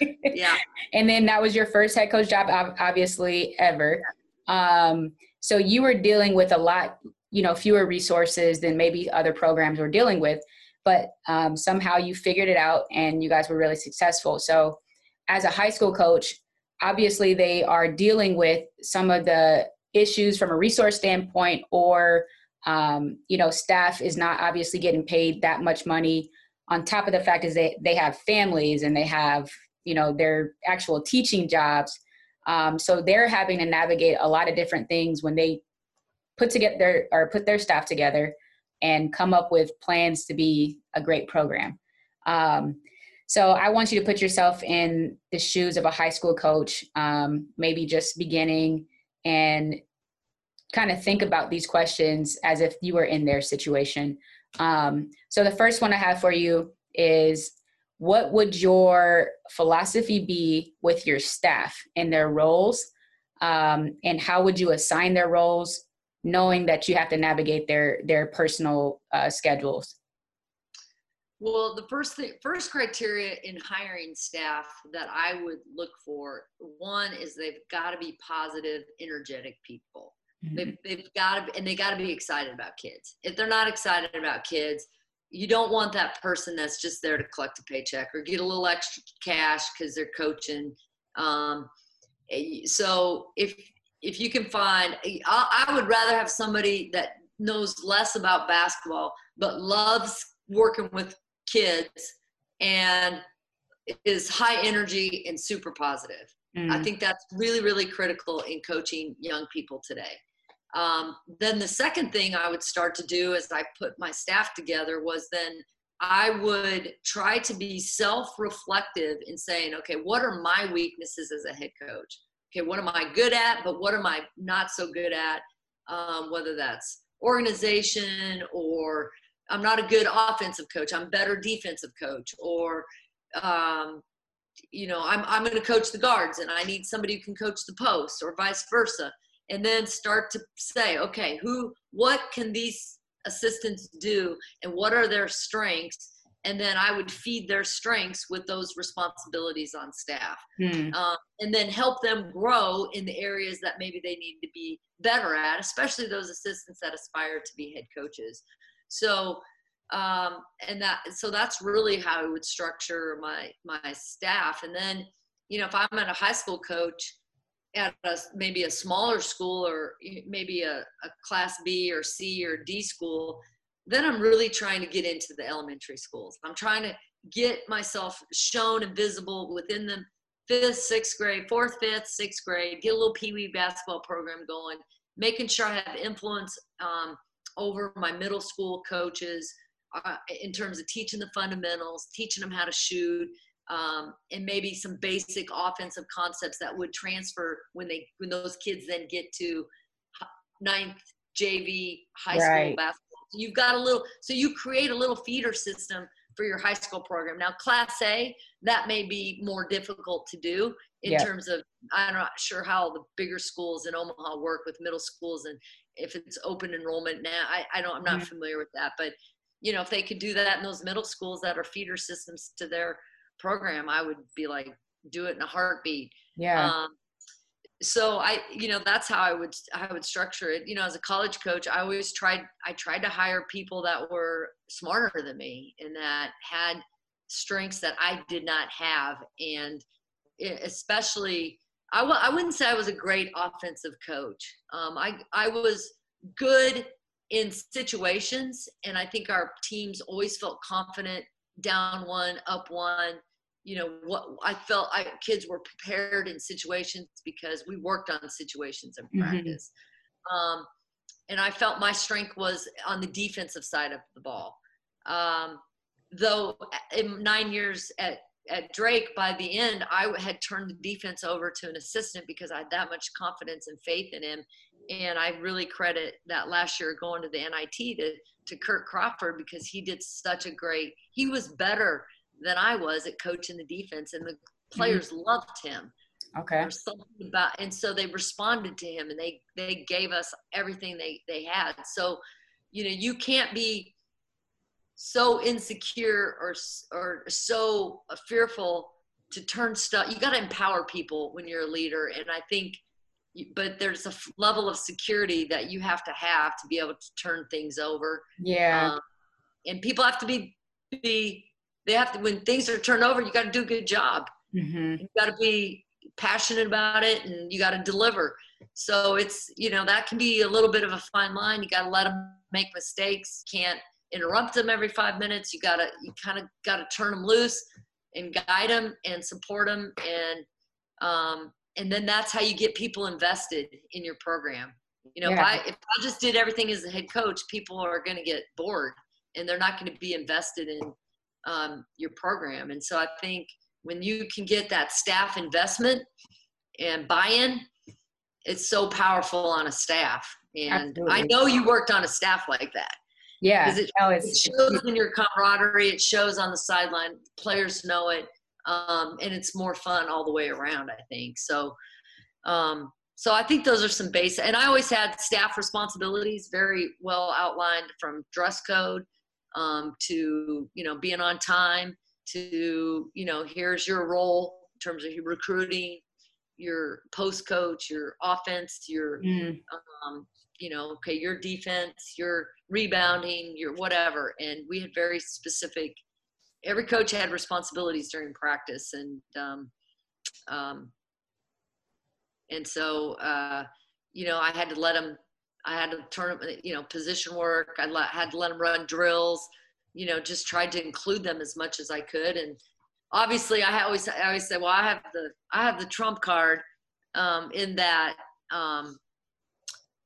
yeah. And then that was your first head coach job obviously ever. Um, so you were dealing with a lot you know fewer resources than maybe other programs were dealing with but um, somehow you figured it out and you guys were really successful. So as a high school coach, obviously they are dealing with some of the issues from a resource standpoint or um, you know staff is not obviously getting paid that much money. On top of the fact is they, they have families and they have you know their actual teaching jobs. Um, so they're having to navigate a lot of different things when they put together or put their staff together and come up with plans to be a great program. Um, so I want you to put yourself in the shoes of a high school coach, um, maybe just beginning and kind of think about these questions as if you were in their situation. Um, so the first one I have for you is what would your philosophy be with your staff and their roles? Um, and how would you assign their roles knowing that you have to navigate their their personal uh, schedules? Well, the first thing, first criteria in hiring staff that I would look for, one is they've got to be positive, energetic people. Mm-hmm. They've, they've got to, and they got to be excited about kids. If they're not excited about kids, you don't want that person that's just there to collect a paycheck or get a little extra cash because they're coaching. Um, eh, so if if you can find, I, I would rather have somebody that knows less about basketball but loves working with kids and is high energy and super positive. Mm. I think that's really, really critical in coaching young people today. Um, then the second thing I would start to do as I put my staff together was then I would try to be self reflective in saying, okay, what are my weaknesses as a head coach? Okay, what am I good at, but what am I not so good at? Um, whether that's organization or I'm not a good offensive coach. I'm better defensive coach. Or, um, you know, I'm, I'm going to coach the guards and I need somebody who can coach the post or vice versa. And then start to say, okay, who, what can these assistants do and what are their strengths? And then I would feed their strengths with those responsibilities on staff. Um, and then help them grow in the areas that maybe they need to be better at, especially those assistants that aspire to be head coaches. So, um, and that, so that's really how I would structure my, my staff. And then, you know, if I'm at a high school coach at a, maybe a smaller school or maybe a, a class B or C or D school, then I'm really trying to get into the elementary schools. I'm trying to get myself shown and visible within the fifth, sixth grade, fourth, fifth, sixth grade, get a little pee wee basketball program going, making sure I have influence um, over my middle school coaches uh, in terms of teaching the fundamentals, teaching them how to shoot, um, and maybe some basic offensive concepts that would transfer when they when those kids then get to ninth JV high school basketball. So you've got a little, so you create a little feeder system for your high school program. Now, Class A, that may be more difficult to do in yeah. terms of I'm not sure how the bigger schools in Omaha work with middle schools and if it's open enrollment now. I, I don't I'm not mm-hmm. familiar with that, but you know if they could do that in those middle schools that are feeder systems to their program, I would be like do it in a heartbeat. Yeah. Um, so I, you know, that's how I would I would structure it. You know, as a college coach, I always tried I tried to hire people that were smarter than me and that had strengths that I did not have, and especially I w- I wouldn't say I was a great offensive coach. Um, I I was good in situations, and I think our teams always felt confident down one, up one you know what i felt i kids were prepared in situations because we worked on situations in mm-hmm. practice mm-hmm. um, and i felt my strength was on the defensive side of the ball um, though in nine years at at drake by the end i had turned the defense over to an assistant because i had that much confidence and faith in him and i really credit that last year going to the nit to to kurt crawford because he did such a great he was better than I was at coaching the defense, and the mm-hmm. players mm-hmm. loved him. Okay. Something about, and so they responded to him, and they they gave us everything they they had. So, you know, you can't be so insecure or or so fearful to turn stuff. You got to empower people when you're a leader, and I think. But there's a level of security that you have to have to be able to turn things over. Yeah. Um, and people have to be be they have to when things are turned over you got to do a good job. Mm-hmm. you got to be passionate about it and you got to deliver. So it's you know that can be a little bit of a fine line. You got to let them make mistakes. Can't interrupt them every five minutes. You got to you kind of got to turn them loose and guide them and support them and um, and then that's how you get people invested in your program. You know yeah. if i if i just did everything as a head coach people are going to get bored and they're not going to be invested in um, your program. And so I think when you can get that staff investment and buy-in, it's so powerful on a staff. And Absolutely. I know you worked on a staff like that. Yeah, it, it shows in your camaraderie. It shows on the sideline. Players know it, um, and it's more fun all the way around. I think so. Um, so I think those are some basic. And I always had staff responsibilities very well outlined from dress code um, to you know being on time to you know here's your role in terms of your recruiting your post coach your offense your mm. um, you know okay your defense your rebounding your whatever and we had very specific every coach had responsibilities during practice and um, um, and so uh, you know i had to let them I had to turn, you know, position work. I had to let them run drills. You know, just tried to include them as much as I could. And obviously, I always, I always say, well, I have the, I have the trump card um, in that, um,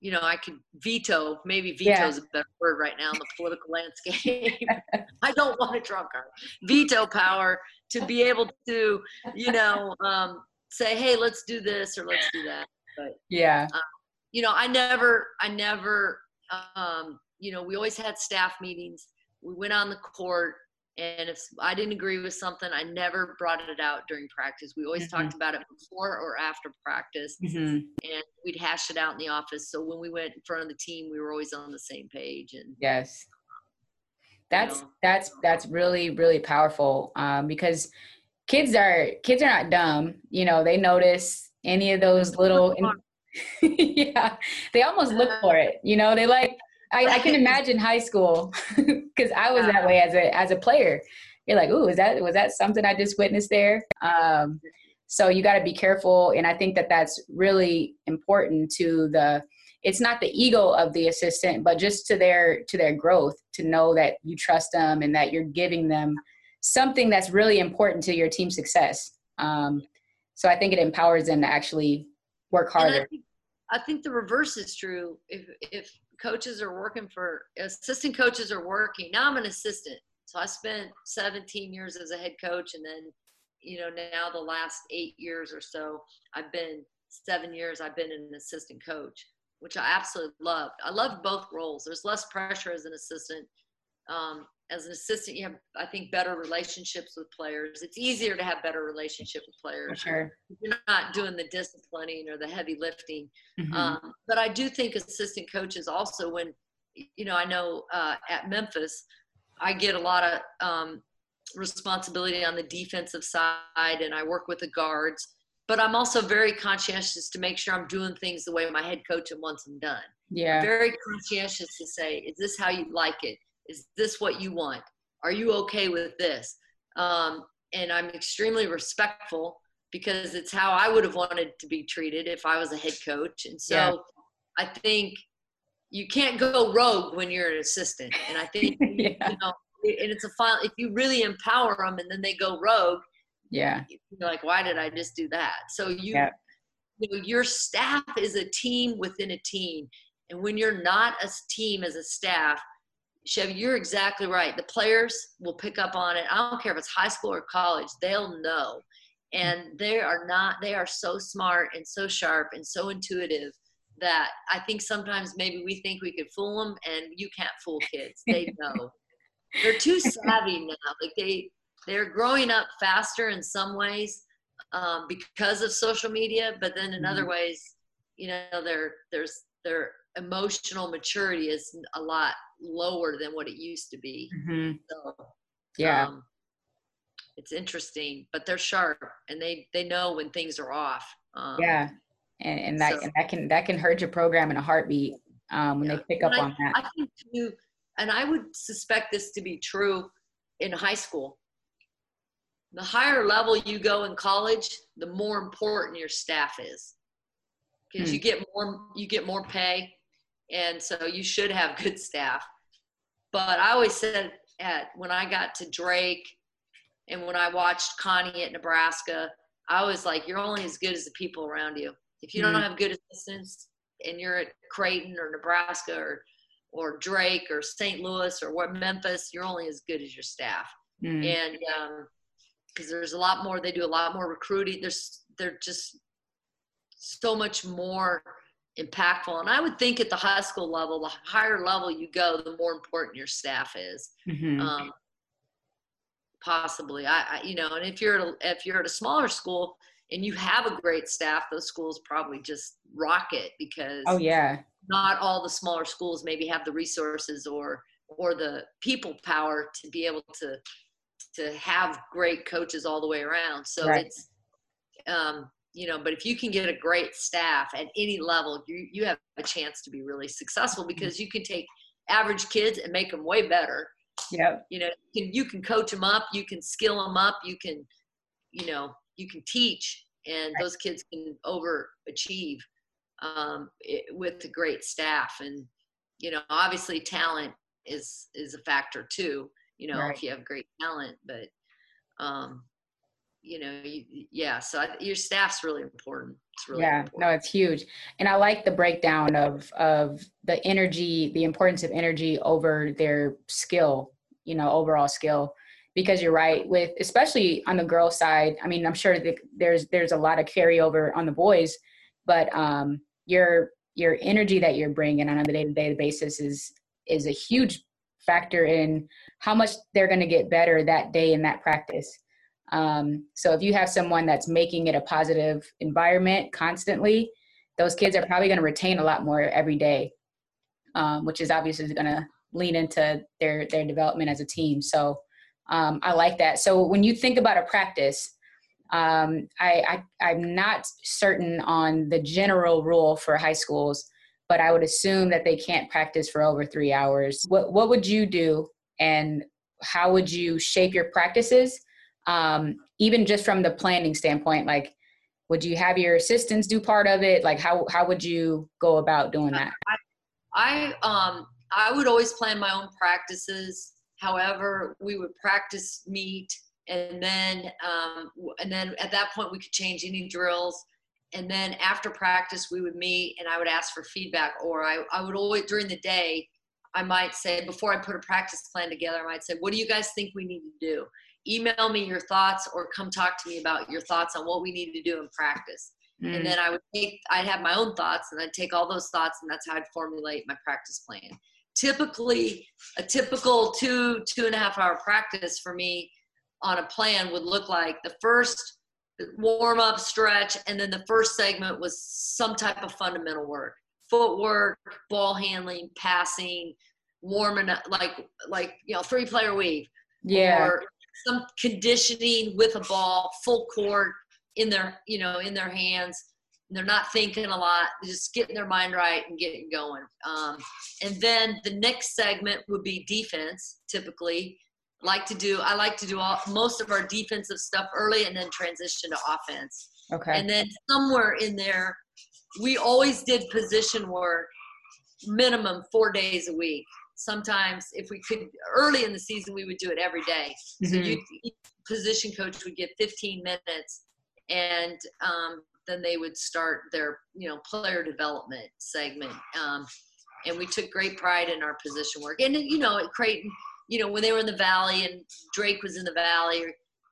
you know, I could veto. Maybe veto yeah. is a better word right now in the political landscape. I don't want a trump card. Veto power to be able to, you know, um, say, hey, let's do this or let's do that. But yeah. Um, you know, I never, I never, um, you know, we always had staff meetings. We went on the court, and if I didn't agree with something, I never brought it out during practice. We always mm-hmm. talked about it before or after practice, mm-hmm. and we'd hash it out in the office. So when we went in front of the team, we were always on the same page. And yes, that's you know, that's that's really really powerful um, because kids are kids are not dumb. You know, they notice any of those little. yeah, they almost look for it. You know, they like. I, I can imagine high school because I was that way as a as a player. You're like, ooh, is that was that something I just witnessed there? Um, so you got to be careful, and I think that that's really important to the. It's not the ego of the assistant, but just to their to their growth to know that you trust them and that you're giving them something that's really important to your team success. Um, so I think it empowers them to actually work harder. I think, I think, the reverse is true. If if coaches are working for assistant coaches are working. Now I'm an assistant. So I spent 17 years as a head coach and then you know now the last 8 years or so I've been 7 years I've been an assistant coach, which I absolutely loved. I loved both roles. There's less pressure as an assistant. Um, as an assistant, you have, I think, better relationships with players. It's easier to have better relationship with players. For sure. You're not doing the disciplining or the heavy lifting. Mm-hmm. Um, but I do think assistant coaches also, when, you know, I know uh, at Memphis, I get a lot of um, responsibility on the defensive side and I work with the guards. But I'm also very conscientious to make sure I'm doing things the way my head coach wants them done. Yeah. very conscientious to say, is this how you like it? Is this what you want? Are you okay with this? Um, and I'm extremely respectful because it's how I would have wanted to be treated if I was a head coach. And so yeah. I think you can't go rogue when you're an assistant. And I think, yeah. you know, and it's a file, if you really empower them and then they go rogue, yeah, you're like, why did I just do that? So you, yeah. you know, your staff is a team within a team. And when you're not a team as a staff, Chevy, you're exactly right. The players will pick up on it. I don't care if it's high school or college, they'll know. And they are not, they are so smart and so sharp and so intuitive that I think sometimes maybe we think we could fool them and you can't fool kids. They know. They're too savvy now. Like they, they're growing up faster in some ways um, because of social media, but then in other mm-hmm. ways, you know, they're, there's, their emotional maturity is a lot lower than what it used to be. Mm-hmm. So, yeah. Um, it's interesting, but they're sharp and they, they know when things are off. Um, yeah. And, and that, so, and that can, that can hurt your program in a heartbeat um, when yeah. they pick up I, on that. I think too, and I would suspect this to be true in high school. The higher level you go in college, the more important your staff is because hmm. you get more you get more pay and so you should have good staff. But I always said at when I got to Drake and when I watched Connie at Nebraska, I was like, you're only as good as the people around you. If you mm-hmm. don't have good assistants and you're at Creighton or Nebraska or or Drake or St. Louis or what Memphis, you're only as good as your staff. Mm-hmm. And because um, there's a lot more, they do a lot more recruiting. There's they're just so much more impactful. And I would think at the high school level, the higher level you go, the more important your staff is. Mm-hmm. Um, possibly, I, I, you know, and if you're at a, if you're at a smaller school and you have a great staff, those schools probably just rock it because oh yeah, not all the smaller schools maybe have the resources or or the people power to be able to to have great coaches all the way around. So right. it's um, you know but if you can get a great staff at any level you you have a chance to be really successful mm-hmm. because you can take average kids and make them way better yeah you know you can, you can coach them up you can skill them up you can you know you can teach and those kids can overachieve um, it, with a great staff and you know obviously talent is is a factor too you know right. if you have great talent but um, you know, you, yeah. So I, your staff's really important. It's really yeah. Important. No, it's huge, and I like the breakdown of of the energy, the importance of energy over their skill. You know, overall skill, because you're right. With especially on the girl side, I mean, I'm sure that there's there's a lot of carryover on the boys, but um, your your energy that you're bringing on a day to day basis is is a huge factor in how much they're going to get better that day in that practice um, so if you have someone that's making it a positive environment constantly, those kids are probably going to retain a lot more every day, um, which is obviously going to lean into their their development as a team. So um, I like that. So when you think about a practice, um, I, I I'm not certain on the general rule for high schools, but I would assume that they can't practice for over three hours. What what would you do, and how would you shape your practices? Um, even just from the planning standpoint like would you have your assistants do part of it? Like how how would you go about doing that? I, I um i would always plan my own practices. However we would practice meet and then um, and then at that point we could change any drills. And then after practice we would meet and i would ask for feedback or i, I would always during the day i might say before i put a practice plan together i might say what do you guys think we need to do email me your thoughts or come talk to me about your thoughts on what we need to do in practice. Mm. and then i would take i'd have my own thoughts and i'd take all those thoughts and that's how i'd formulate my practice plan. Typically a typical two two and a half hour practice for me on a plan would look like the first warm up stretch and then the first segment was some type of fundamental work. Footwork ball handling passing warming up like like you know three player weave yeah. or some conditioning with a ball full court in their you know in their hands. They're not thinking a lot just getting their mind right and getting going. Um, and then the next segment would be defense typically. Like to do i like to do all most of our defensive stuff early and then transition to offense. Okay. And then somewhere in there we always did position work minimum four days a week sometimes if we could early in the season we would do it every day. Mm-hmm. so you position coach would get 15 minutes and um, then they would start their you know player development segment um, and we took great pride in our position work and you know at creighton you know, when they were in the valley and Drake was in the valley,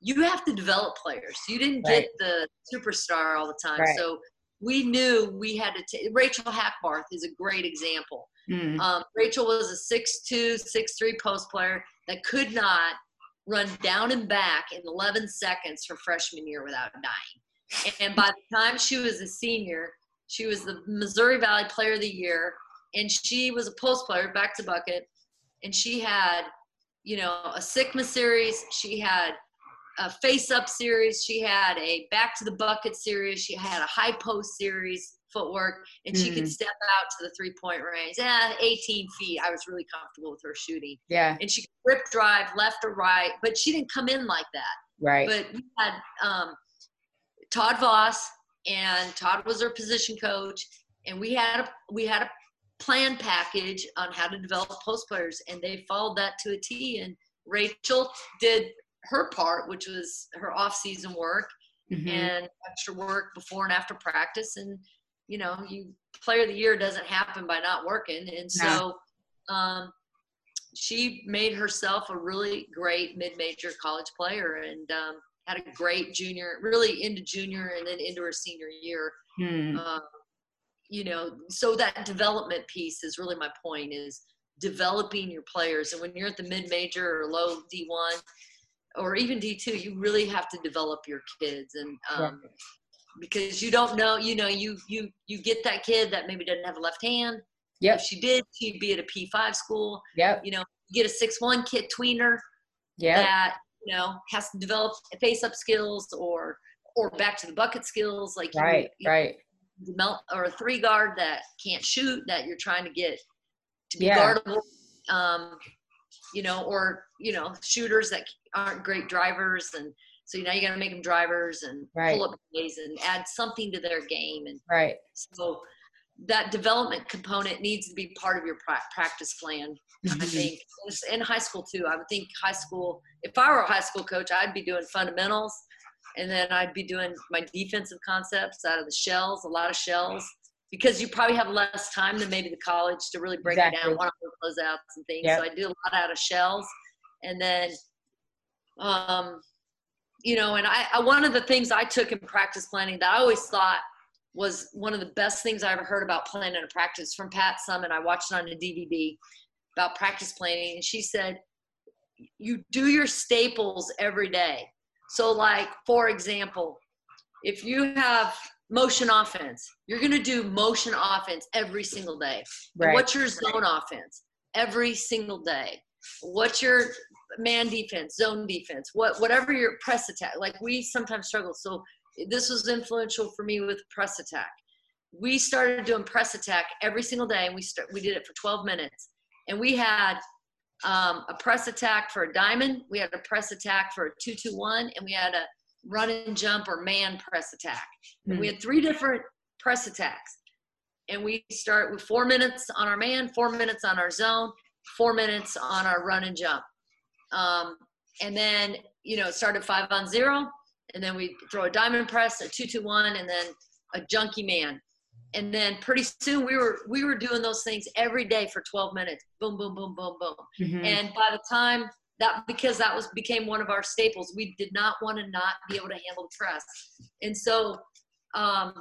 you have to develop players. You didn't right. get the superstar all the time. Right. So we knew we had to take Rachel Hackbarth is a great example. Mm. Um, Rachel was a six-two, six-three post player that could not run down and back in 11 seconds her freshman year without dying. And by the time she was a senior, she was the Missouri Valley Player of the Year, and she was a post player, back to bucket, and she had you know, a Sigma series. She had a face up series. She had a back to the bucket series. She had a high post series footwork, and mm. she could mm. step out to the three point range. Yeah, 18 feet. I was really comfortable with her shooting. Yeah. And she could rip drive left or right, but she didn't come in like that. Right. But we had um, Todd Voss, and Todd was her position coach, and we had a we had a plan package on how to develop post players, and they followed that to a T. And Rachel did her part, which was her off-season work mm-hmm. and extra work before and after practice. And you know, you player of the year doesn't happen by not working, and so. Um, she made herself a really great mid-major college player and um, had a great junior, really into junior and then into her senior year. Hmm. Um, you know so that development piece is really my point is developing your players and when you're at the mid-major or low d1 or even d2 you really have to develop your kids. And um, because you don't know you know you you you get that kid that maybe doesn't have a left hand. Yeah if she did she'd be at a p5 school. Yeah you know you get a 6-1 kid tweener yeah that you know has to develop face up skills or or back to the bucket skills. Like right you, right. or a three guard that can't shoot that you're trying to get to be yeah. guardable. Um, you know, or you know, shooters that aren't great drivers, and so now you got to make them drivers and right. pull up plays and add something to their game. And right. So that development component needs to be part of your practice plan. I think in high school too. I would think high school. If I were a high school coach, I'd be doing fundamentals and then I'd be doing my defensive concepts out of the shells, a lot of shells, because you probably have less time than maybe the college to really break exactly. it down, one-on-one closeouts and things. Yep. So I do a lot out of shells, and then, um, you know, and I, I one of the things I took in practice planning that I always thought was one of the best things I ever heard about planning a practice from Pat Summitt. I watched it on a DVD about practice planning, and she said, "You do your staples every day." So, like, for example, if you have motion offense, you're going to do motion offense every single day. Right. What's your zone offense? Every single day. What's your man defense, zone defense, what whatever your press attack. Like we sometimes struggle. So this was influential for me with press attack. We started doing press attack every single day, and we start, we did it for 12 minutes, and we had um, a press attack for a diamond. We had a press attack for a two-two-one, and we had a run and jump or man press attack. Mm-hmm. we hmm. had three different press attacks. And we start with four minutes on our man, four minutes on our zone, four minutes on our run and jump. Um, and then, you know, start at five on zero, and then we throw a diamond press, a two-two-one, and then a junkie man. And then pretty soon we were we were doing those things every day for 12 minutes. Boom, boom, boom, boom, boom. Mm-hmm. And by the time that because that was became one of our staples, we did not want to not be able to handle press. And so um,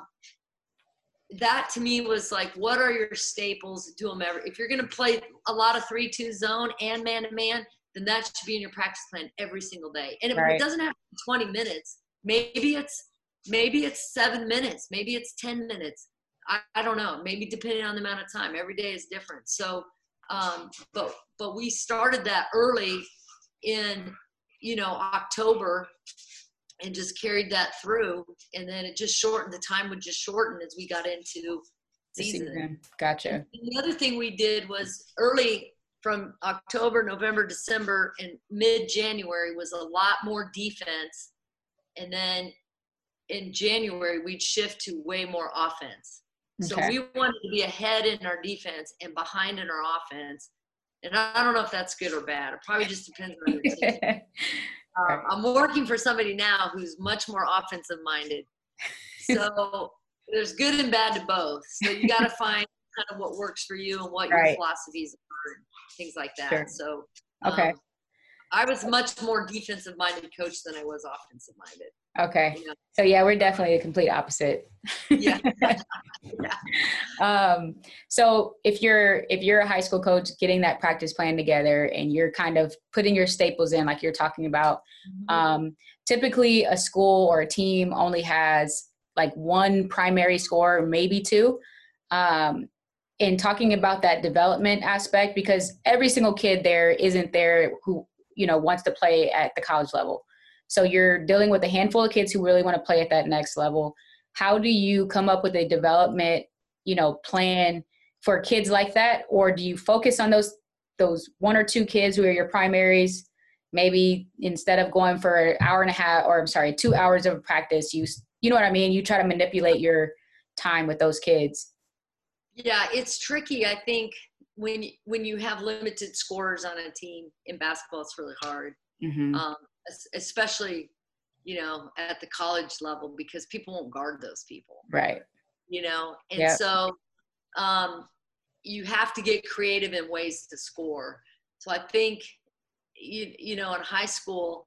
that to me was like, what are your staples? Do them every. If you're going to play a lot of three-two zone and man-to-man, then that should be in your practice plan every single day. And it, right. it doesn't have to be 20 minutes. Maybe it's maybe it's seven minutes. Maybe it's 10 minutes. I, I don't know. Maybe depending on the amount of time. Every day is different. So, um, but but we started that early in you know October and just carried that through and then it just shortened the time would just shorten as we got into season. season. Gotcha. And the other thing we did was early from October, November, December, and mid January was a lot more defense. And then in January, we'd shift to way more offense. Okay. So we wanted to be ahead in our defense and behind in our offense. And I don't know if that's good or bad. It probably just depends on the team. Um, I'm working for somebody now who's much more offensive minded. So there's good and bad to both. So you got to find kind of what works for you and what right. your philosophies are, and things like that. Sure. So okay. Um, I was much more defensive minded coach than I was offensive minded. Okay. Know? So yeah, we're definitely the complete opposite. yeah. yeah. Um, so if you're if you're a high school coach getting that practice plan together and you're kind of putting your staples in like you're talking about, mm-hmm. um, typically a school or a team only has like one primary score, maybe two. Um, in talking about that development aspect because every single kid there isn't there who you know wants to play at the college level so you're dealing with a handful of kids who really want to play at that next level. How do you come up with a development you know plan for kids like that? Or do you focus on those those one or two kids who are your primaries? Maybe instead of going for an hour and a half or i'm sorry two hours of practice you you know what i mean? You try to manipulate your time with those kids. Yeah it's tricky. I think when when you have limited scores on a team in basketball, it's really hard, mm-hmm. um, especially you know at the college level because people won't guard those people, right? You know, and yep. so um, you have to get creative in ways to score. So I think you you know in high school,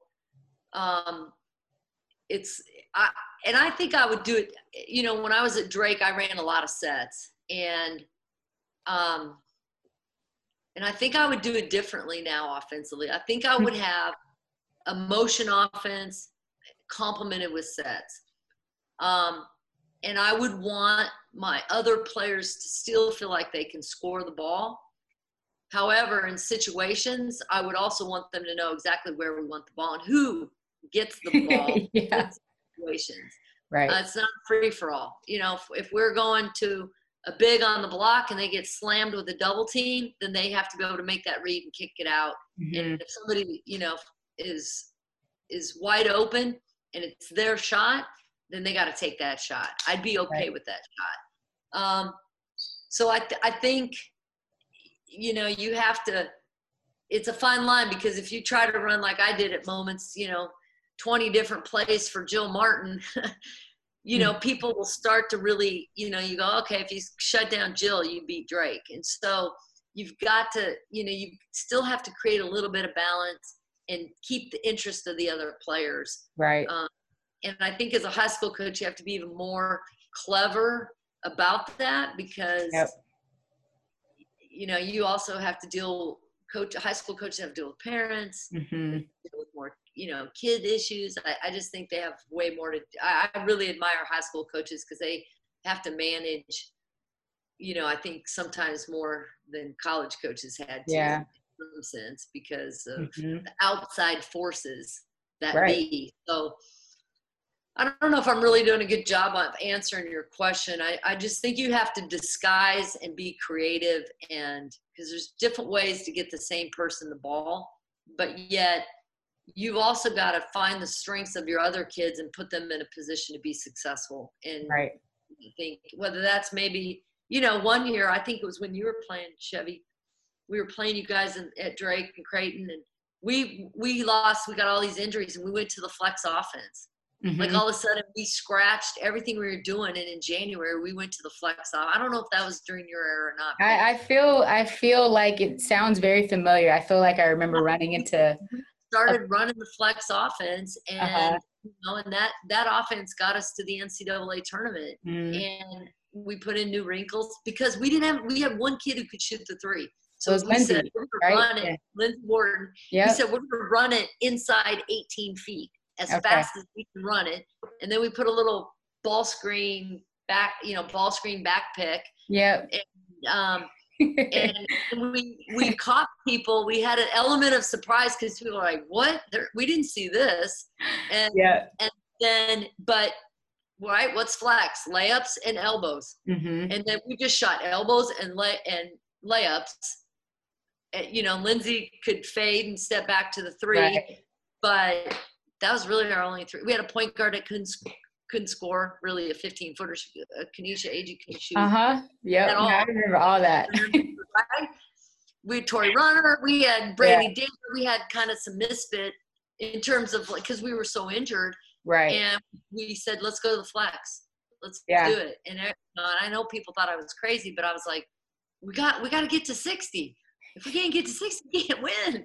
um, it's I and I think I would do it. You know, when I was at Drake, I ran a lot of sets and um, and I think I would do it differently now offensively. I think I would have a motion offense complemented with sets. Um, and I would want my other players to still feel like they can score the ball. However, in situations, I would also want them to know exactly where we want the ball and who gets the ball yeah. situations. Right. Uh, it's not free for all. You know, if, if we're going to a big on the block and they get slammed with a double team, then they have to be able to make that read and kick it out. Mm-hmm. And if somebody, you know, is is wide open and it's their shot, then they got to take that shot. I'd be okay right. with that shot. Um, so I, th- I think, you know, you have to, it's a fine line because if you try to run like I did at moments, you know, 20 different plays for Jill Martin, you know, mm. people will start to really, you know, you go, okay, if you shut down Jill, you beat Drake. And so you've got to, you know, you still have to create a little bit of balance and keep the interest of the other players. Right. Um, and I think as a high school coach, you have to be even more clever about that because, yep. you know, you also have to deal, coach, high school coaches have to deal with parents, mm-hmm. deal with more you know kid issues I, I just think they have way more to I, I really admire high school coaches because they have to manage you know i think sometimes more than college coaches had to yeah. In some sense because of mm-hmm. the outside forces that right. be so I don't know if I'm really doing a good job of answering your question. I, I just think you have to disguise and be creative and because there's different ways to get the same person the ball, but yet you've also got to find the strengths of your other kids and put them in a position to be successful. And right. I think whether that's maybe, you know, one year, I think it was when you were playing Chevy, we were playing you guys in, at Drake and Creighton and we, we lost, we got all these injuries and we went to the flex offense. Mm-hmm. Like all of a sudden, we scratched everything we were doing, and in January we went to the flex off. I don't know if that was during your era or not. I, I feel I feel like it sounds very familiar. I feel like I remember running into. Started running the flex offense, and uh-huh. you know, and that that offense got us to the NCAA tournament, mm. and we put in new wrinkles because we didn't have we had one kid who could shoot the three. So, we Lindsay, said right? run it, yeah. Lindsey Wharton. Yep. We said we're gonna run it inside 18 feet as okay. fast as we can run it. And then we put a little ball screen back, you know, ball screen back pick. Yeah. And, um, and we we caught people. We had an element of surprise because people were like, "What? They're, we didn't see this." And yeah. And then, but right, what's flex? Layups and elbows. Mm-hmm. And then we just shot elbows and lay and layups. And, you know, Lindsay could fade and step back to the three, right. but that was really our only three. We had a point guard that couldn't couldn't score really a 15 footer. Uh, Kanisha Agee couldn't shoot. Uh huh. Yeah, I remember all that. we had Tori Runner. We had Brady yeah. We had kind of some misfit in terms of like because we were so injured. Right. And we said, let's go to the flex. Let's yeah. do it. And I know people thought I was crazy, but I was like, we got we got to get to 60 if we can't get to 60, we can't win,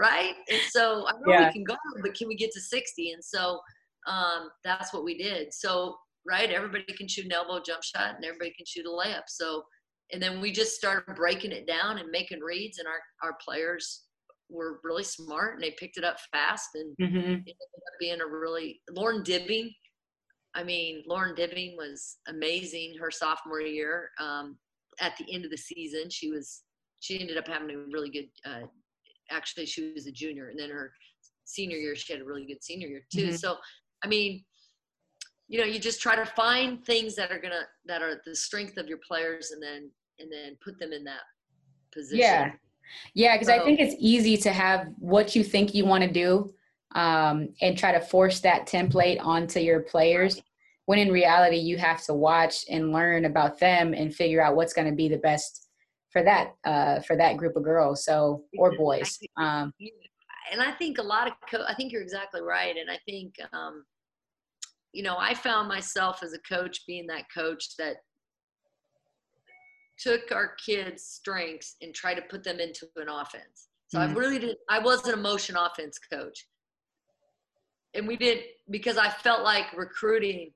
right? And so I know yeah. we can go, but can we get to 60? And so um, that's what we did. So, right, everybody can shoot an elbow jump shot and everybody can shoot a layup. So, and then we just started breaking it down and making reads, and our, our players were really smart and they picked it up fast and mm-hmm. it ended up being a really Lauren Dibbing. I mean, Lauren Dibbing was amazing her sophomore year. Um, at the end of the season, she was she ended up having a really good. Uh, actually, she was a junior, and then her senior year, she had a really good senior year too. Mm-hmm. So, I mean, you know, you just try to find things that are gonna that are the strength of your players, and then and then put them in that position. Yeah, yeah, because so, I think it's easy to have what you think you want to do, um, and try to force that template onto your players. When in reality, you have to watch and learn about them and figure out what's going to be the best for that uh, for that group of girls so or boys um, and i think a lot of co- i think you're exactly right and i think um, you know i found myself as a coach being that coach that took our kids strengths and tried to put them into an offense so mm-hmm. i really did i wasn't a motion offense coach and we did because i felt like recruiting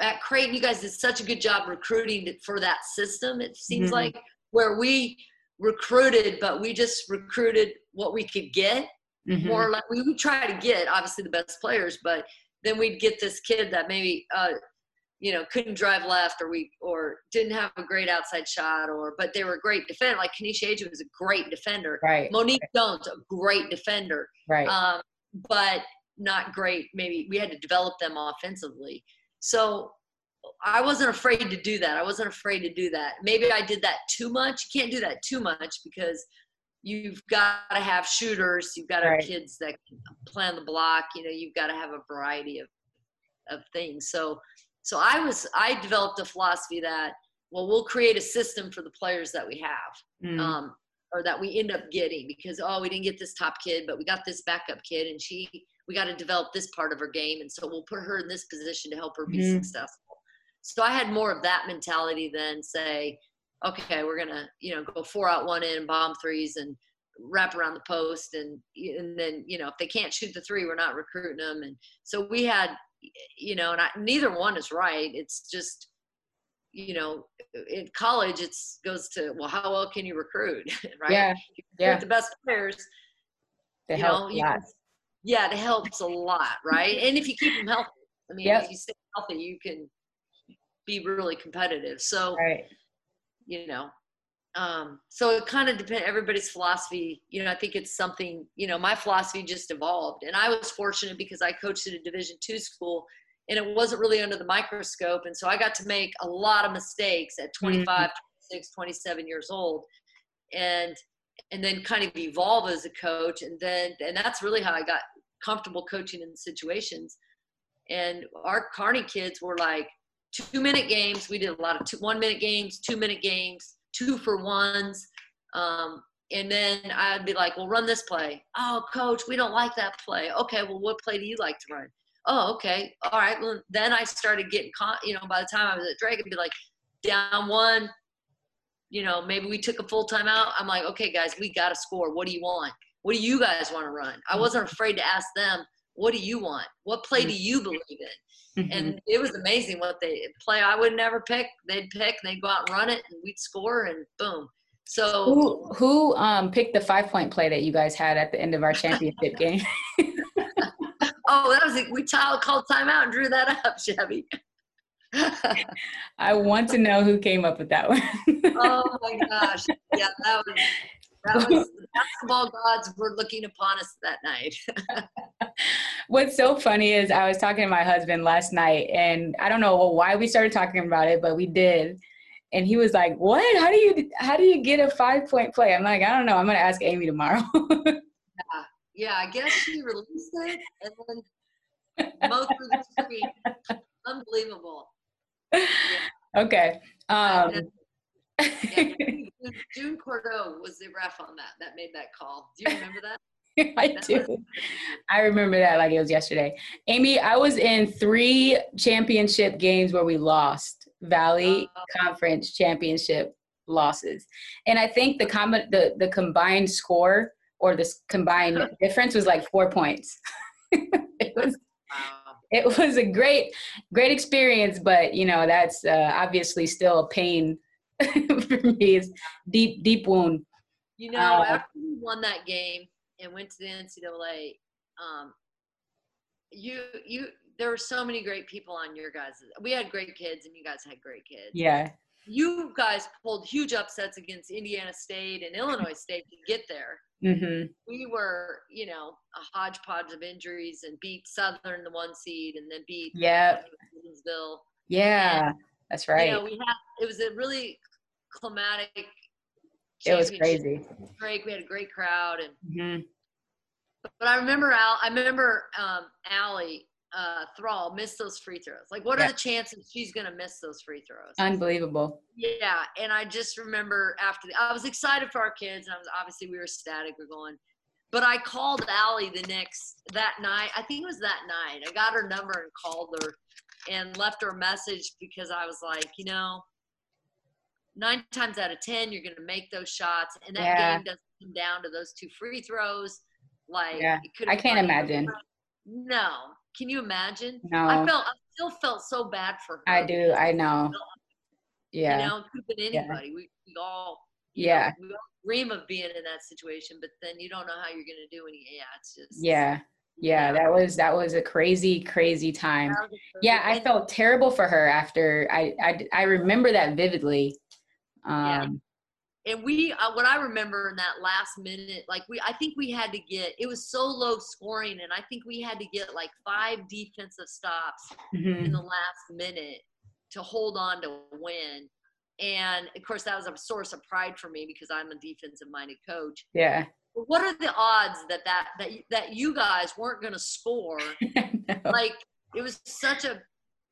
at Creighton, you guys did such a good job recruiting for that system. It seems mm-hmm. like where we recruited, but we just recruited what we could get. Mm-hmm. More like we would try to get obviously the best players, but then we'd get this kid that maybe uh, you know couldn't drive left or we or didn't have a great outside shot or but they were a great defender. Like Kanisha Agee was a great defender. Right. Monique Jones a great defender. Right. Um, but not great. Maybe we had to develop them offensively. So I wasn't afraid to do that. I wasn't afraid to do that. Maybe I did that too much. You can't do that too much because you've got to have shooters. You've got to right. have kids that can plan the block. You know, you've got to have a variety of of things. So, so I was I developed a philosophy that well, we'll create a system for the players that we have. Mm. Um, or that we end up getting because oh we didn't get this top kid but we got this backup kid and she we got to develop this part of her game and so we'll put her in this position to help her be mm-hmm. successful so I had more of that mentality than say, okay, we're gonna you know go four out one in, bomb threes, and wrap around the post, and and then you know if they can't shoot the three, we're not recruiting them. And so we had, you know, and I, neither one is right. It's just you know, in college, it's goes to well, how well can you recruit, right? Yeah, yeah. The best players, they you know, you can, yeah, it helps a lot, right? and if you keep them healthy, I mean, yep. if you stay healthy, you can be really competitive. So, right. you know, um, so it kind of depends. Everybody's philosophy, you know, I think it's something. You know, my philosophy just evolved, and I was fortunate because I coached at a Division two school, and it wasn't really under the microscope, and so I got to make a lot of mistakes at 25, mm-hmm. 26, 27 years old, and and then kind of evolve as a coach, and then and that's really how I got comfortable coaching in situations. And our Kearney kids were like, two minute games. We did a lot of two, one minute games, two minute games, two for ones. Um, and then I'd be like, well, run this play. Oh, coach, we don't like that play. Okay, well, what play do you like to run? oh, okay, all right. Well, then I started getting caught. You know, by the time I was at Drake, I'd be like, down one. You know, maybe we took a full time out. I'm like, okay, guys, we got to score. What do you want? What do you guys want to run? I wasn't afraid to ask them, what do you want? What play do mm-hmm. you believe in? Mm-hmm. And it was amazing what they play. I would never pick. They'd pick. And they'd go out and run it, and we'd score, and boom. So who who um, picked the five point play that you guys had at the end of our championship game? oh, that was it. We called timeout and drew that up, Chevy. I want to know who came up with that one. oh my gosh! Yeah, that was that was the basketball gods were looking upon us that night. What's so funny is I was talking to my husband last night, and I don't know why we started talking about it, but we did and he was like, "What? How do you how do you get a five point play?" I'm like, "I don't know. I'm gonna ask Amy tomorrow." yeah, yeah. I guess she released it and then mowed through the screen. Unbelievable. Yeah. Okay. Um, yeah, June Cordeau was the ref on that. That made that call. Do you remember that? I do. I remember that like it was yesterday. Amy, I was in three championship games where we lost. Valley uh, Conference Championship losses. And I think the com- the the combined score or the combined difference was like 4 points. it was it was a great great experience, but you know, that's uh, obviously still a pain for me. It's deep deep wound. You know, uh, after we won that game and went to the NCAA, um, you you there were so many great people on your guys. We had great kids, and you guys had great kids. Yeah. You guys pulled huge upsets against Indiana State and Illinois State to get there. Mm-hmm. We were, you know, a hodgepodge of injuries and beat Southern, the one seed, and then beat yeah, Yeah, and, that's right. You know, we had it was a really climatic. It was crazy. Great. We had a great crowd, and mm-hmm. but I remember Al. I remember um, Allie uh, Thrall miss those free throws? Like, what yeah. are the chances she's going to miss those free throws? Unbelievable. Yeah. And I just remember after the, I was excited for our kids, and I was obviously we were ecstatic. We're going, but I called Allie the next that night. I think it was that night. I got her number and called her and left her a message because I was like, you know, nine times out of ten, you're going to make those shots, and that yeah. game doesn't come down to those two free throws. Like, yeah. I can't imagine. No, can you imagine? No. I felt I still felt so bad for her. I do. I know. Yeah. You know, it could have been anybody. Yeah. We, we all yeah. Know, we all dream of being in that situation, but then you don't know how you're gonna do any yeah, it's just Yeah. Yeah, that was that was a crazy, crazy time. Yeah, I felt terrible for her after I I, I remember that vividly. Um and we uh, what i remember in that last minute like we i think we had to get it was so low scoring and i think we had to get like five defensive stops mm-hmm. in the last minute to hold on to win. And of course that was a source of pride for me because i'm a defensive minded coach. Yeah. But what are the odds that that that, that you guys weren't going to score like it was such a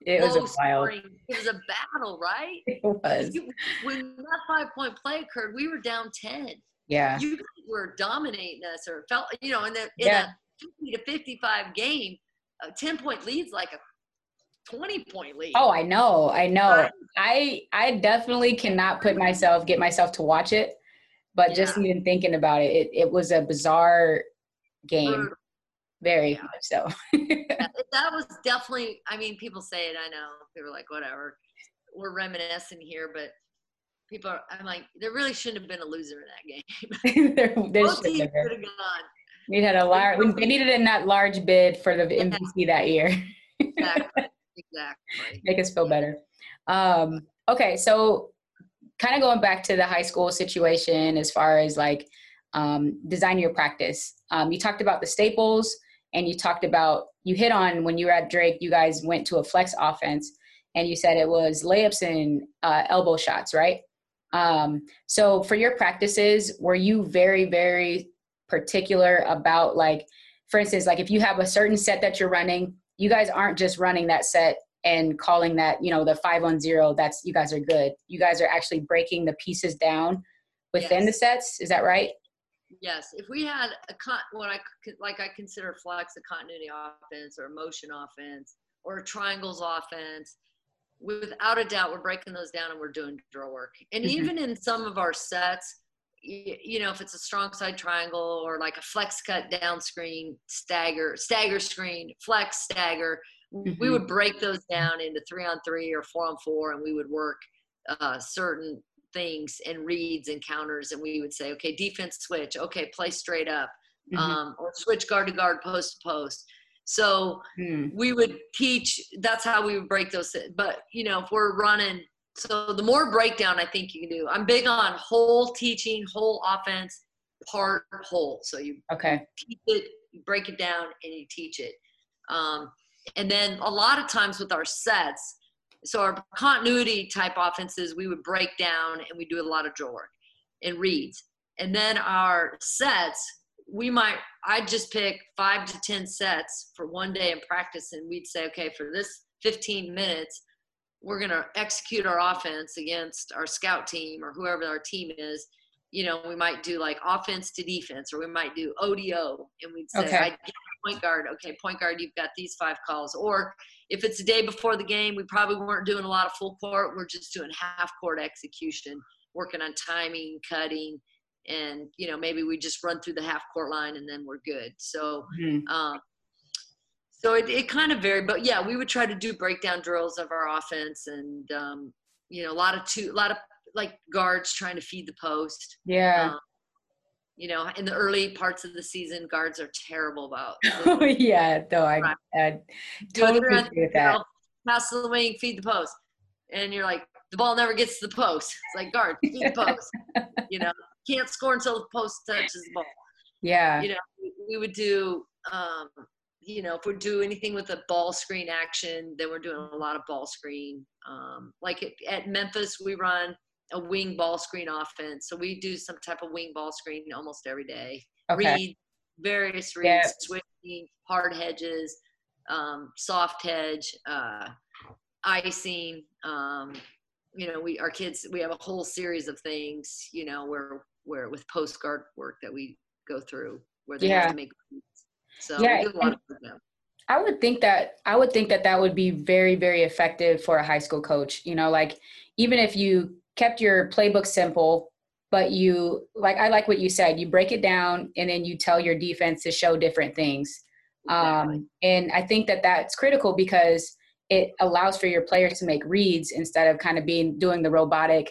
it was a wild. It was a battle, right? It was. when that five point play occurred, we were down ten. Yeah. You were dominating us, or felt you know in the in yeah. a fifty to fifty five game, a ten point lead's like a 20 point lead. Oh, I know. I know. I I definitely cannot put myself get myself to watch it, but yeah. just even thinking about it, it, it was a bizarre game. Very yeah. much so. that was definitely, I mean, people say it, I know. People are like, whatever. We're reminiscing here, but people are, I'm like, there really shouldn't have been a loser in that game. there, there Both could have gone. We had a large, they needed a not large bid for the MVP that year. exactly. Exactly. Make us feel better. Um, okay. So kind of going back to the high school situation as far as like um, design your practice. Um, you talked about the staples and you talked about you hit on when you were at Drake, you guys went to a flex offense, and you said it was layups and uh, elbow shots, right? Um, so for your practices, were you very very particular about like, for instance, like if you have a certain set that you're running, you guys aren't just running that set and calling that you know the five on zero. That's you guys are good. You guys are actually breaking the pieces down within yes. the sets. Is that right? Yes, if we had a con, what I like, I consider flex a continuity offense or a motion offense or a triangles offense. Without a doubt, we're breaking those down and we're doing drill work. And mm-hmm. even in some of our sets, you, you know, if it's a strong side triangle or like a flex cut down screen, stagger, stagger screen, flex stagger, mm-hmm. we would break those down into three on three or four on four, and we would work uh, certain things and reads and counters and we would say okay defense switch. Okay play straight up mm-hmm. um, or switch guard to guard post to post. So mm. we would teach that's how we would break those but you know if we're running so the more breakdown i think you can do i'm big on whole teaching whole offense part whole. So you okay. teach it you break it down and you teach it. Um, and then a lot of times with our sets so our continuity type offenses we would break down and we do a lot of drill work and reads and then our sets we might i'd just pick five to ten sets for one day in practice and we'd say okay for this 15 minutes we're going to execute our offense against our scout team or whoever our team is you know we might do like offense to defense or we might do odo and we'd say okay. Point guard okay point guard you've got these five calls or if it's the day before the game, we probably weren't doing a lot of full court. We're just doing half court execution, working on timing, cutting, and you know maybe we just run through the half court line and then we're good. So, mm-hmm. um, so it, it kind of varied, but yeah, we would try to do breakdown drills of our offense, and um, you know a lot of two, a lot of like guards trying to feed the post. Yeah. Um, you know, in the early parts of the season, guards are terrible about. oh yeah, though I, I totally agree with that. Pass the wing, feed the post, and you're like, the ball never gets to the post. It's like guard, feed the post. you know, can't score until the post touches the ball. Yeah. You know, we would do, um, you know, if we do anything with a ball screen action, then we're doing a lot of ball screen. Um, like at, at Memphis, we run a wing ball screen offense. So we do some type of wing ball screen almost every day. Okay. Read various reads, yeah. switching, hard hedges, um, soft hedge, uh, icing. Um, you know, we our kids we have a whole series of things. You know, where where with post guard work that we go through where they yeah. have to make. Reads. So yeah, we do a lot of them. I would think that I would think that that would be very very effective for a high school coach. You know, like even if you kept your playbook simple, but you like I like what you said. You break it down and then you tell your defense to show different things. Exactly. Um, and I think that that's critical because it allows for your players to make reads instead of kind of being doing the robotic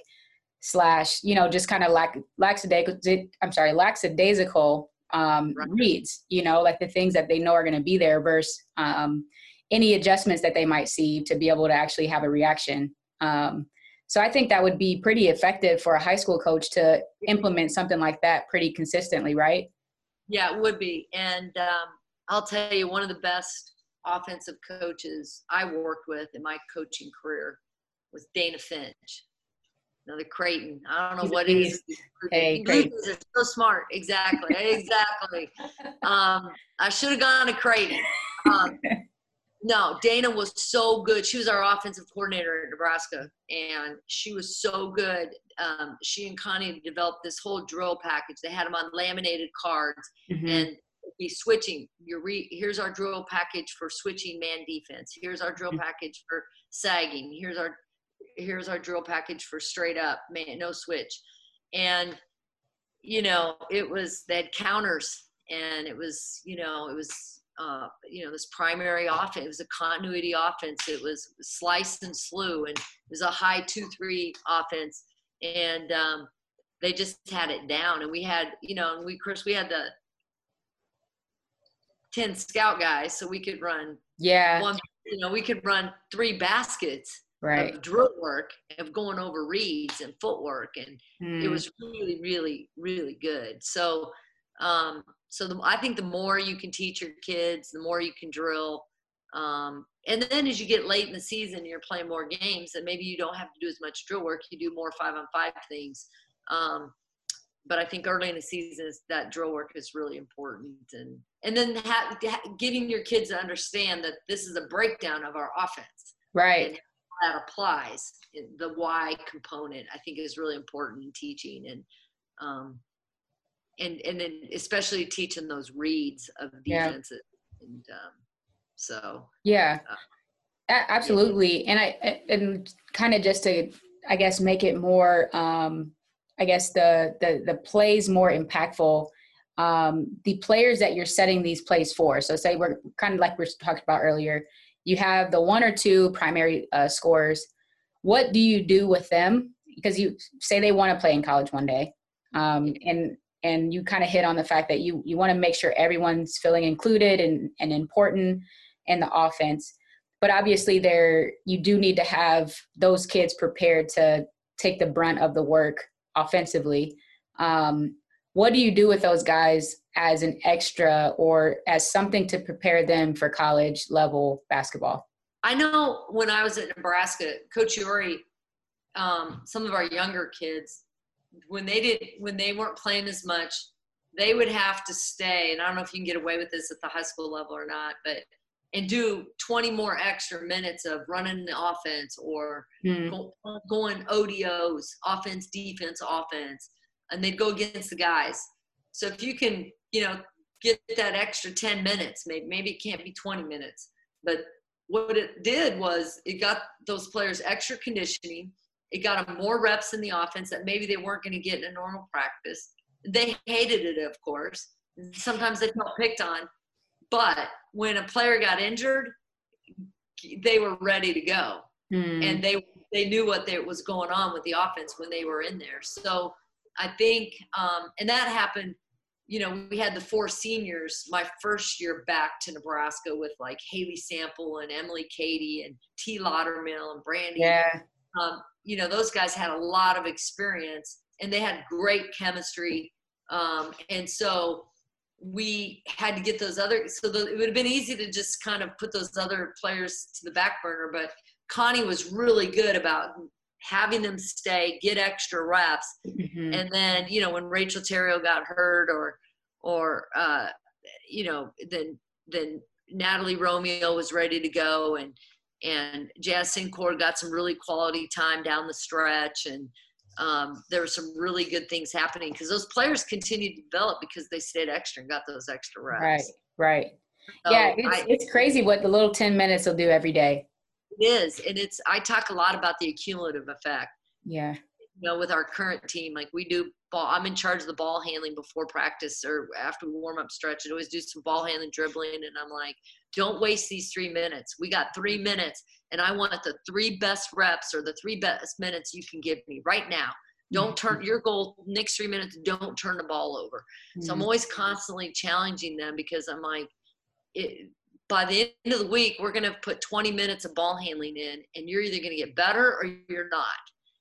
slash you know just kind of lack lackadaisical i'm sorry lackadaisical um, right. reads you know like the things that they know are going to be there versus um, any adjustments that they might see to be able to actually have a reaction um, so I think that would be pretty effective for a high school coach to implement something like that pretty consistently, right? Yeah, it would be. And um, I'll tell you, one of the best offensive coaches I worked with in my coaching career was Dana Finch. Another Creighton. I don't know He's what it is. Hey, Creighton. are so smart. Exactly. exactly. Um, I should have gone to Creighton. Um, no, Dana was so good. She was our offensive coordinator at Nebraska, and she was so good. Um, she and Connie developed this whole drill package. They had them on laminated cards, mm-hmm. and be switching. Your re- here's our drill package for switching man defense. Here's our drill mm-hmm. package for sagging. Here's our here's our drill package for straight up man no switch, and you know it was they had counters, and it was you know it was uh, you know, this primary offense. It was a continuity offense. It was slice and slew, and it was a high two-three offense. And um, they just had it down. And we had, you know, and we, of course, we had the ten scout guys, so we could run. Yeah. One, you know, we could run three baskets right. of drill work of going over reads and footwork, and mm. it hmm. was really, really, really good. So. Um, so the, I think the more you can teach your kids, the more you can drill. Um, and then as you get late in the season, you're playing more games, and maybe you don't have to do as much drill work. You do more five on five things. Um, but I think early in the season, that drill work is really important, and and then ha- getting your kids to understand that this is a breakdown of our offense. Right. that applies. The why component, I think, is really important in teaching, and um, and and then especially teaching those reads of defenses yeah. and um, so yeah. uh, absolutely. yeah. and i and kind of just to i guess make it more um i guess the the the plays more impactful um the players that you're setting these plays for. So say we're kind of like we talked about earlier you have the one or two primary uh, scores. What do you do with them? Because you say they want to play in college one day um, and and you kind of hit on the fact that you you want to make sure everyone's feeling included and, and important in the offense. But obviously there you do need to have those kids prepared to take the brunt of the work offensively. Um, what do you do with those guys as an extra or as something to prepare them for college level basketball? I know when i was at nebraska coach Yori, um, some of our younger kids when they did when they weren't playing as much, they would have to stay. And I don't know if you can get away with this at the high school level or not, but and do 20 more extra minutes of running the offense or mm. go, going ODOs, offense, defense, offense, and they'd go against the guys. So if you can, you know, get that extra 10 minutes, maybe maybe it can't be 20 minutes, but what it did was it got those players extra conditioning it got them more reps in the offense that maybe they weren't going to get in a normal practice. They hated it, of course. Sometimes they felt picked on. But when a player got injured, they were ready to go. Mm. And they they knew what they, was going on with the offense when they were in there. So I think, um, and that happened. You know, we had the four seniors my first year back to Nebraska with like Hailie Sample and Emily Cady and T. Laudermill and Brandy. Yeah. Um, you know, those guys had a lot of experience and they had great chemistry. Um, and so we had to get those other, so the, it would have been easy to just kind of put those other players to the back burner, but Connie was really good about having them stay, get extra reps. Mm-hmm. And then, you know, when Rachel Theriot got hurt or, or, uh, you know, then, then Natalie Romeo was ready to go and, and Jazz Cincore got some really quality time down the stretch, and um, there were some really good things happening because those players continued to develop because they stayed extra and got those extra reps. Right, right. So yeah, it's, I, it's crazy what the little 10 minutes will do every day. It is. And it's, I talk a lot about the accumulative effect. Yeah. You know, with our current team, like we do ball, I'm in charge of the ball handling before practice or after we warm up stretch. I always do some ball handling, dribbling, and I'm like, don't waste these three minutes. We got three minutes, and I want the three best reps or the three best minutes you can give me right now. Don't mm-hmm. turn your goal next three minutes. Don't turn the ball over. Mm-hmm. So I'm mm-hmm. always constantly challenging them because I'm like, it, by the end of the week, we're going to put 20 minutes of ball handling in, and you're either going to get better or you're not.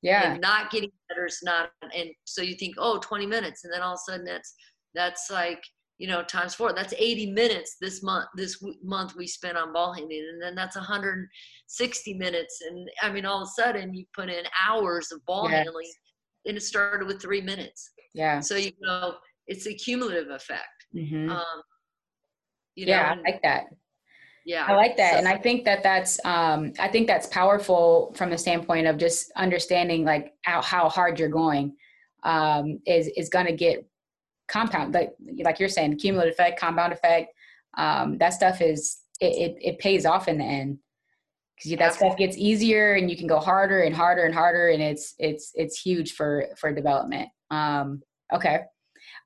Yeah. And not getting better is not. And so you think, oh, 20 minutes, and then all of a sudden that's that's like you know times four that's 80 minutes this month this month we spent on ball handling and then that's 160 minutes and i mean all of a sudden you put in hours of ball yes. handling and it started with three minutes yeah so you know it's a cumulative effect mm-hmm. um, you yeah know, i like that yeah. I like that so, and i think that that's um, i think that's powerful from the standpoint of just understanding like how, how hard you're going um, is is going to get compound like like you're saying cumulative effect compound effect um, that stuff is it, it, it pays off in the end. Because that stuff gets easier and you can go harder and harder and harder and it's it's it's huge for for development. Um, okay.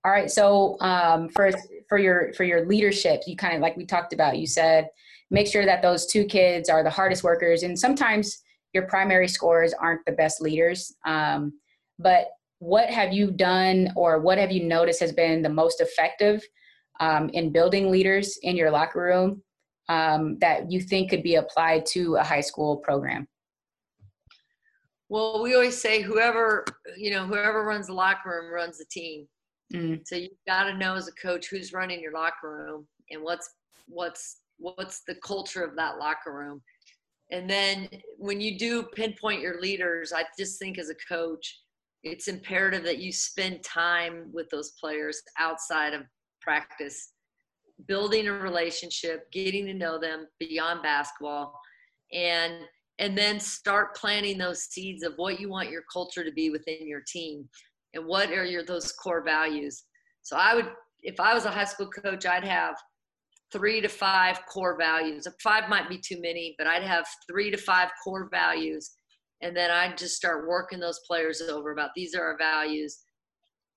All right so um, for for your for your leadership you kind of like we talked about you said make sure that those two kids are the hardest workers and sometimes your primary scores aren't the best leaders um, but what have you done or what have you noticed has been the most effective um, in building leaders in your locker room um, that you think could be applied to a high school program? Well, we always say whoever you know, whoever runs the locker room runs the team. Mm. So you've got to know as a coach who's running your locker room and what's what's what's the culture of that locker room. And then when you do pinpoint your leaders, I just think as a coach, it's imperative that you spend time with those players outside of practice building a relationship getting to know them beyond basketball and and then start planting those seeds of what you want your culture to be within your team and what are your those core values So I would, if I was a high school coach, I'd have three to five core values. Five might be too many, but I'd have three to five core values. And then I'd just start working those players over about these are our values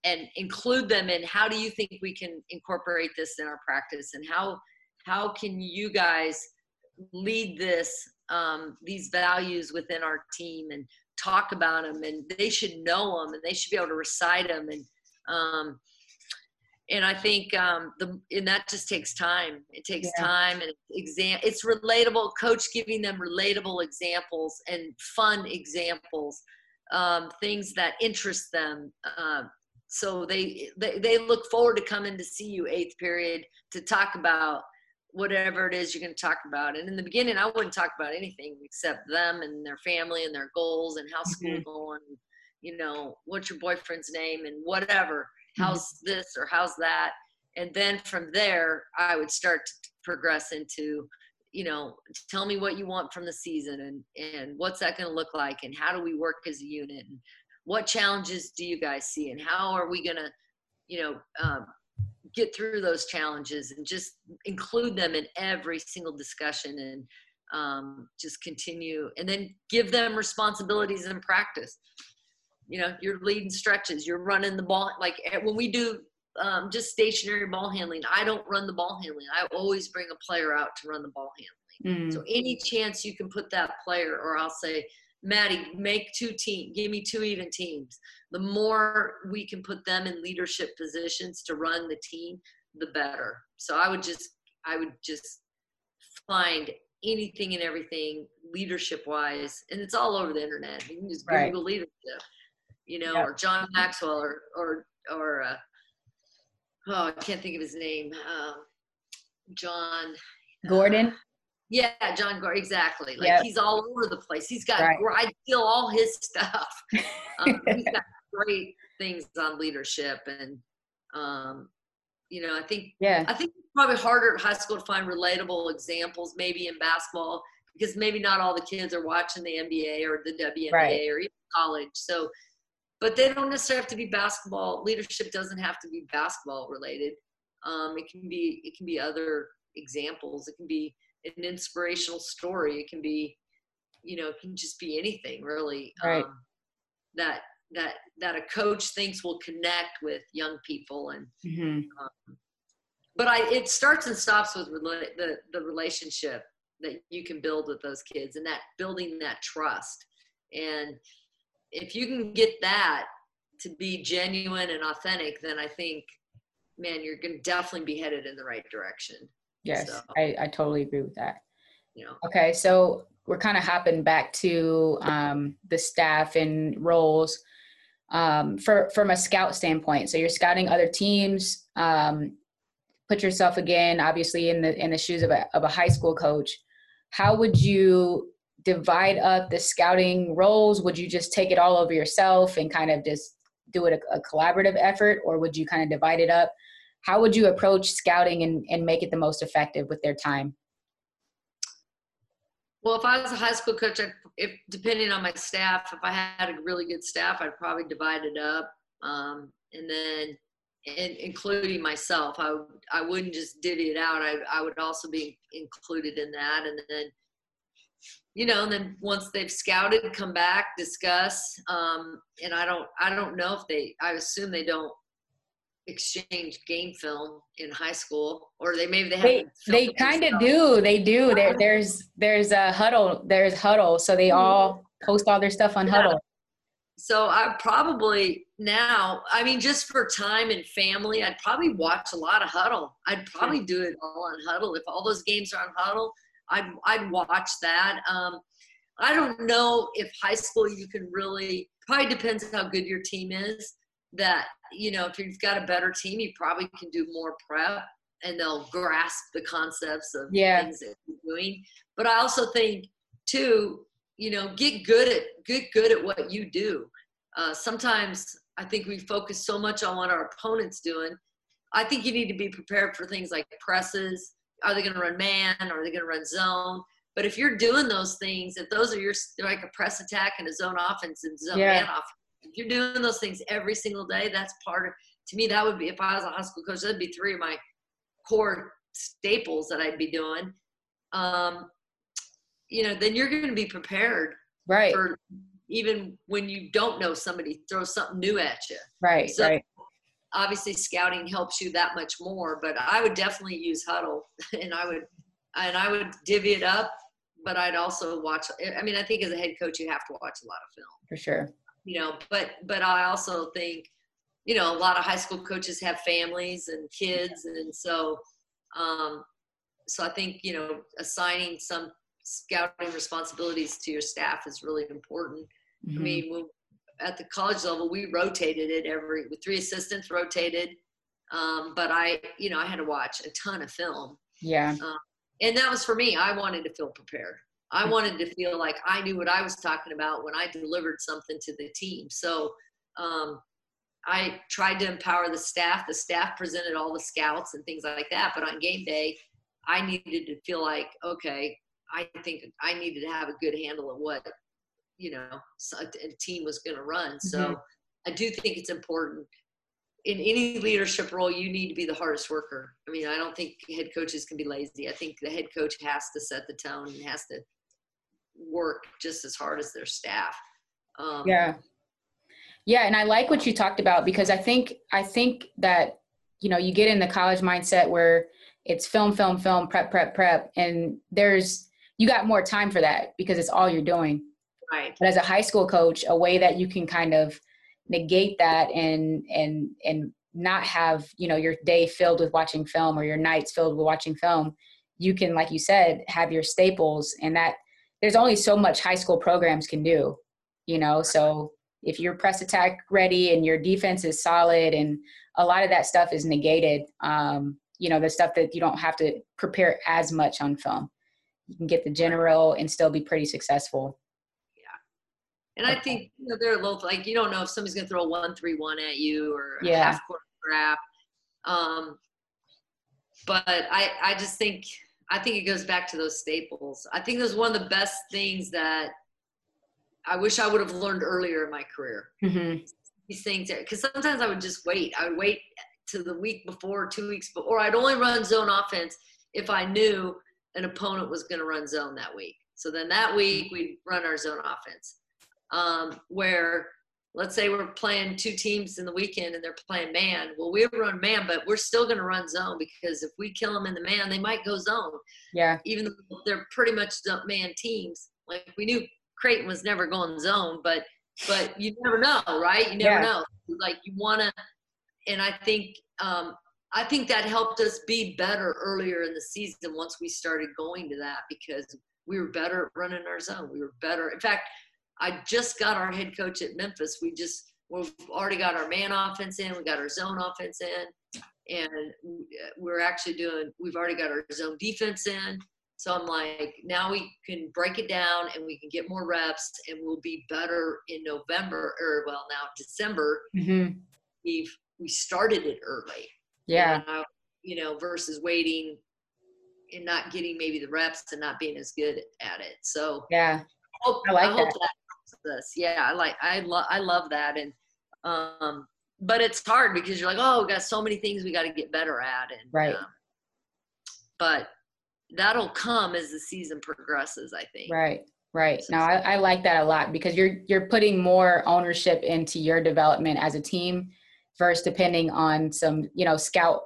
and include them in how do you think we can incorporate this in our practice and how how can you guys lead this um, these values within our team and talk about them and they should know them and they should be able to recite them and um, and I think um, the and that just takes time. It takes yeah. time and exam. It's relatable. Coach giving them relatable examples and fun examples, um, things that interest them. Uh, so they, they they look forward to coming to see you eighth period to talk about whatever it is you're going to talk about. And in the beginning, I wouldn't talk about anything except them and their family and their goals and how school mm-hmm. going. You know, what's your boyfriend's name and whatever. Mm-hmm. How's this or how's that? And then from there, I would start to progress into, you know, tell me what you want from the season and and what's that going to look like and how do we work as a unit and what challenges do you guys see and how are we going to, you know, um, get through those challenges and just include them in every single discussion and um, just continue and then give them responsibilities in practice you know you're leading stretches you're running the ball like eh, when we do um, just stationary ball handling i don't run the ball handling i always bring a player out to run the ball handling mm. so any chance you can put that player or i'll say Maddie, make two teams, give me two even teams. The more we can put them in leadership positions to run the team, the better. So I would just, I would just find anything and everything leadership wise, and it's all over the internet. You can just Google right. leadership, you know, yep. or John Maxwell, or or or uh, oh, I can't think of his name. Um, Jon Gordon. Uh, yeah, Jon Gordon, exactly. Like yep. he's all over the place. He's got, right. I steal all his stuff. Um, he's got great things on leadership, and um, you know, I think, yeah, I think it's probably harder at high school to find relatable examples, maybe in basketball, because maybe not all the kids are watching the NBA or the WNBA right. or even college. So, but they don't necessarily have to be basketball. Leadership doesn't have to be basketball related. Um, it can be, it can be other examples. It can be an inspirational story. It can be, you know, it can just be anything really. Right. Um, that that that a coach thinks will connect with young people and. Mm-hmm. Um, but I, it starts and stops with rela- the the relationship that you can build with those kids and that building that trust. And if you can get that to be genuine and authentic, then I think, man, you're going to definitely be headed in the right direction. Yes, so, I, I totally agree with that. You know. Okay, so we're kind of hopping back to um, the staff and roles um, for from a scout standpoint. So you're scouting other teams. Um, put yourself again, obviously, in the in the shoes of a of a high school coach. How would you divide up the scouting roles? Would you just take it all over yourself and kind of just do it a, a collaborative effort, or would you kind of divide it up? how would you approach scouting and, and make it the most effective with their time? Well, if I was a high school coach, I, if depending on my staff, if I had a really good staff, I'd probably divide it up, um, and then, and including myself, I I wouldn't just divvy it out. I I would also be included in that, and then, you know, and then once they've scouted, come back, discuss, um, and I don't I don't know if they. I assume they don't exchange game film in high school or they maybe they have they, they kind of do they do there there's there's a Hudl. there's Hudl. so they all post all their stuff on yeah. Hudl so i probably now i mean just for time and family i'd probably watch a lot of Hudl. i'd probably do it all on Hudl. if all those games are on Hudl i'd i'd watch that. Um i don't know if high school you can really probably depends how good your team is that you know if you've got a better team you probably can do more prep and they'll grasp the concepts of yeah. things that you're doing. But i also think too you know get good at get good at what you do. Uh, sometimes i think we focus so much on what our opponent's doing. I think you need to be prepared for things like presses are they going to run man are they going to run zone but if you're doing those things if those are your like a press attack and a zone offense and zone yeah. man offense if you're doing those things every single day, that's part of to me that would be if I was a high school coach, that'd be three of my core staples that I'd be doing. Um, you know, then you're going to be prepared, right? For even when you don't know somebody throws something new at you, right? So, right. Obviously, scouting helps you that much more, but I would definitely use Hudl and I would, and I would divvy it up. But I'd also watch. I mean, I think as a head coach, you have to watch a lot of film for sure. You know, but but I also think you know, a lot of high school coaches have families and kids, and so, um, so I think you know, assigning some scouting responsibilities to your staff is really important. Mm-hmm. I mean, when, at the college level, we rotated it every with three assistants rotated, um, but I, you know, I had to watch a ton of film. Yeah. Um, and that was for me. I wanted to feel prepared. I mm. wanted to feel like I knew what I was talking about when I delivered something to the team. So, um, I tried to empower the staff. The staff presented all the scouts and things like that. But on game day, I needed to feel like, okay, I think I needed to have a good handle of what, you know, a team was going to run. So mm-hmm. I do think it's important in any leadership role, you need to be the hardest worker. I mean, I don't think head coaches can be lazy. I think the head coach has to set the tone and has to work just as hard as their staff. Um, yeah. Yeah, and I like what you talked about because I think I think that you know you get in the college mindset where it's film, film, film, prep, prep, prep, and there's you got more time for that because it's all you're doing. Right. But as a high school coach, a way that you can kind of negate that and and and not have you know your day filled with watching film or your nights filled with watching film you can like you said have your staples. And that there's only so much high school programs can do you know? So if you're press attack ready and your defense is solid and a lot of that stuff is negated um, you know the stuff that you don't have to prepare as much on film you can get the general and still be pretty successful and i think you know they're a little like you don't know if somebody's going to throw a one three one at you or a half court trap um, but i i just think i think it goes back to those staples i think those one of the best things that I wish I would have learned earlier in my career. Mm-hmm. These things, because sometimes I would just wait. I would wait to the week before, two weeks before. Or I'd only run zone offense if I knew an opponent was going to run zone that week. So then that week we'd run our zone offense. Um, where let's say we're playing two teams in the weekend and they're playing man. Well, we run man, but we're still going to run zone because if we kill them in the man, they might go zone. Yeah. Even though they're pretty much man teams. Like we knew Creighton was never going zone, but but you never know, right? You never yeah. know. Like you want to, and I think um, I think that helped us be better earlier in the season once we started going to that because we were better at running our zone. We were better. In fact, I just got our head coach at Memphis. We just we've already got our man offense in. We got our zone offense in, and we're actually doing. We've already got our zone defense in. So I'm like, now we can break it down and we can get more reps and we'll be better in November or well now December. Mm-hmm. We've we started it early. Yeah. I, you know, versus waiting and not getting maybe the reps and not being as good at it. So yeah, I, hope, I like I that. that yeah, I like I love I love that. And um but it's hard because you're like, oh, we got so many things we got to get better at and right. Um, but that'll come as the season progresses i think. Right right. Now I, I, like that a lot because you're you're putting more ownership into your development as a team versus depending on some you know scout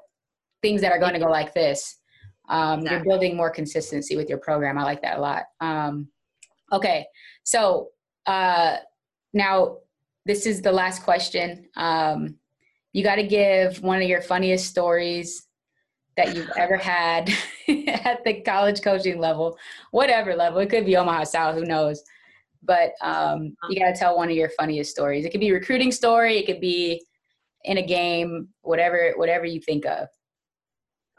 things that are going to go like this. Um, exactly. you're building more consistency with your program. I like that a lot. Um, okay so uh, now this is the last question um, you got to give one of your funniest stories that you've ever had at the college coaching level, whatever level. It could be Omaha South, who knows? But um, you got to tell one of your funniest stories. It could be a recruiting story. It could be in a game, whatever, whatever you think of.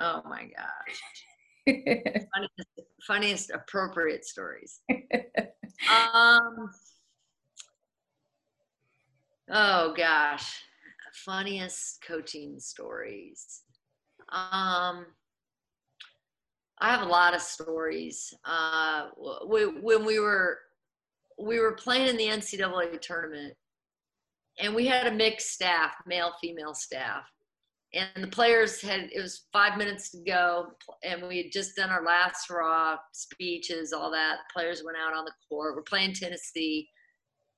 Oh my gosh. funniest, funniest appropriate stories. um, oh gosh, funniest coaching stories. Um, I have a lot of stories. Uh, when we were we were playing in the NCAA tournament, and we had a mixed staff, male female staff. And the players had it was five minutes to go, and we had just done our last raw speeches, all that. Players went out on the court. We're playing Tennessee,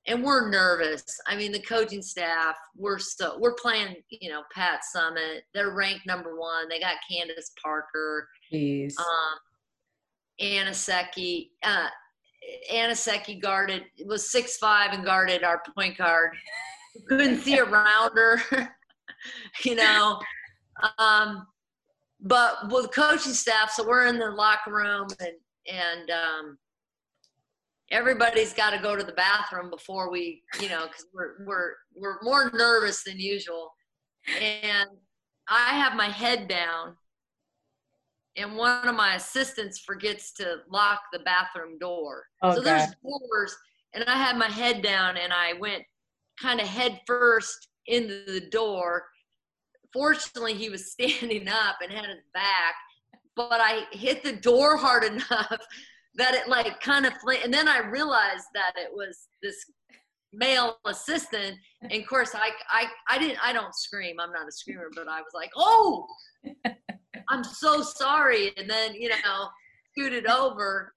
and we're nervous. I mean, the coaching staff, we're so we're playing, you know, Pat Summitt. They're ranked number one. They got Candace Parker. Jeez. Um, Anosike. Uh, Anosike guarded was six five and guarded our point guard. Couldn't see around her, you know. Um, but with coaching staff, so we're in the locker room and and um, everybody's got to go to the bathroom before we, you know, because we're we're we're more nervous than usual. And I have my head down, and one of my assistants forgets to lock the bathroom door. Okay. So there's doors, and I had my head down, and I went kind of head first into the door. Fortunately, he was standing up and had his back, but I hit the door hard enough that it like kind of fl- and then I realized that it was this male assistant and of course I, I i didn't i don't scream i'm not a screamer but i was like oh i'm so sorry and then you know scooted over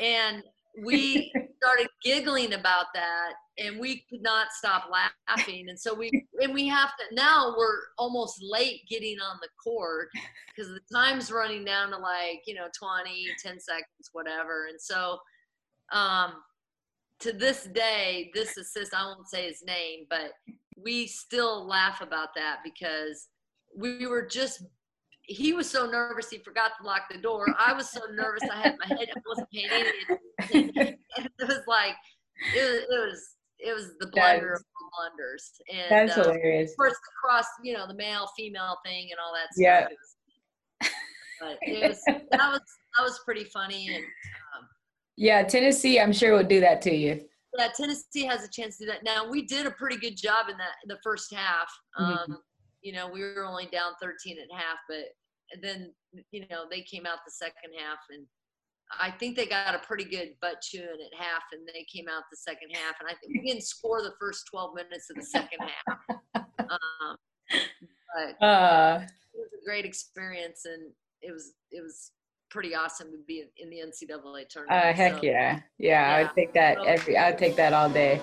and we started giggling about that and we could not stop laughing. And so we and we have to now we're almost late getting on the court because the time's running down to like you know 20 10 seconds whatever. And so um to this day this assist i won't say his name but we still laugh about that because we were just he was so nervous he forgot to lock the door. I was so nervous I had my head I wasn't paying any attention. it was like it was, it was it was the blunder of blunders. And that's uh, hilarious. Of course, across you know the male female thing and all that stuff. Yeah. But it was that was that was pretty funny and. Um, yeah, Tennessee, I'm sure would do that to you. Yeah, Tennessee has a chance to do that. Now we did a pretty good job in that in the first half. Mm-hmm. Um, mm-hmm you know, we were only down 13 and a half, but then, you know, they came out the second half and I think they got a pretty good butt chewing at half and they came out the second half. And I think we didn't score the first 12 minutes of the second half. Um, but uh, it was a great experience and it was, it was pretty awesome to be in the NCAA tournament. Uh, heck so, yeah. yeah. yeah. I would take that every, I would take that all day.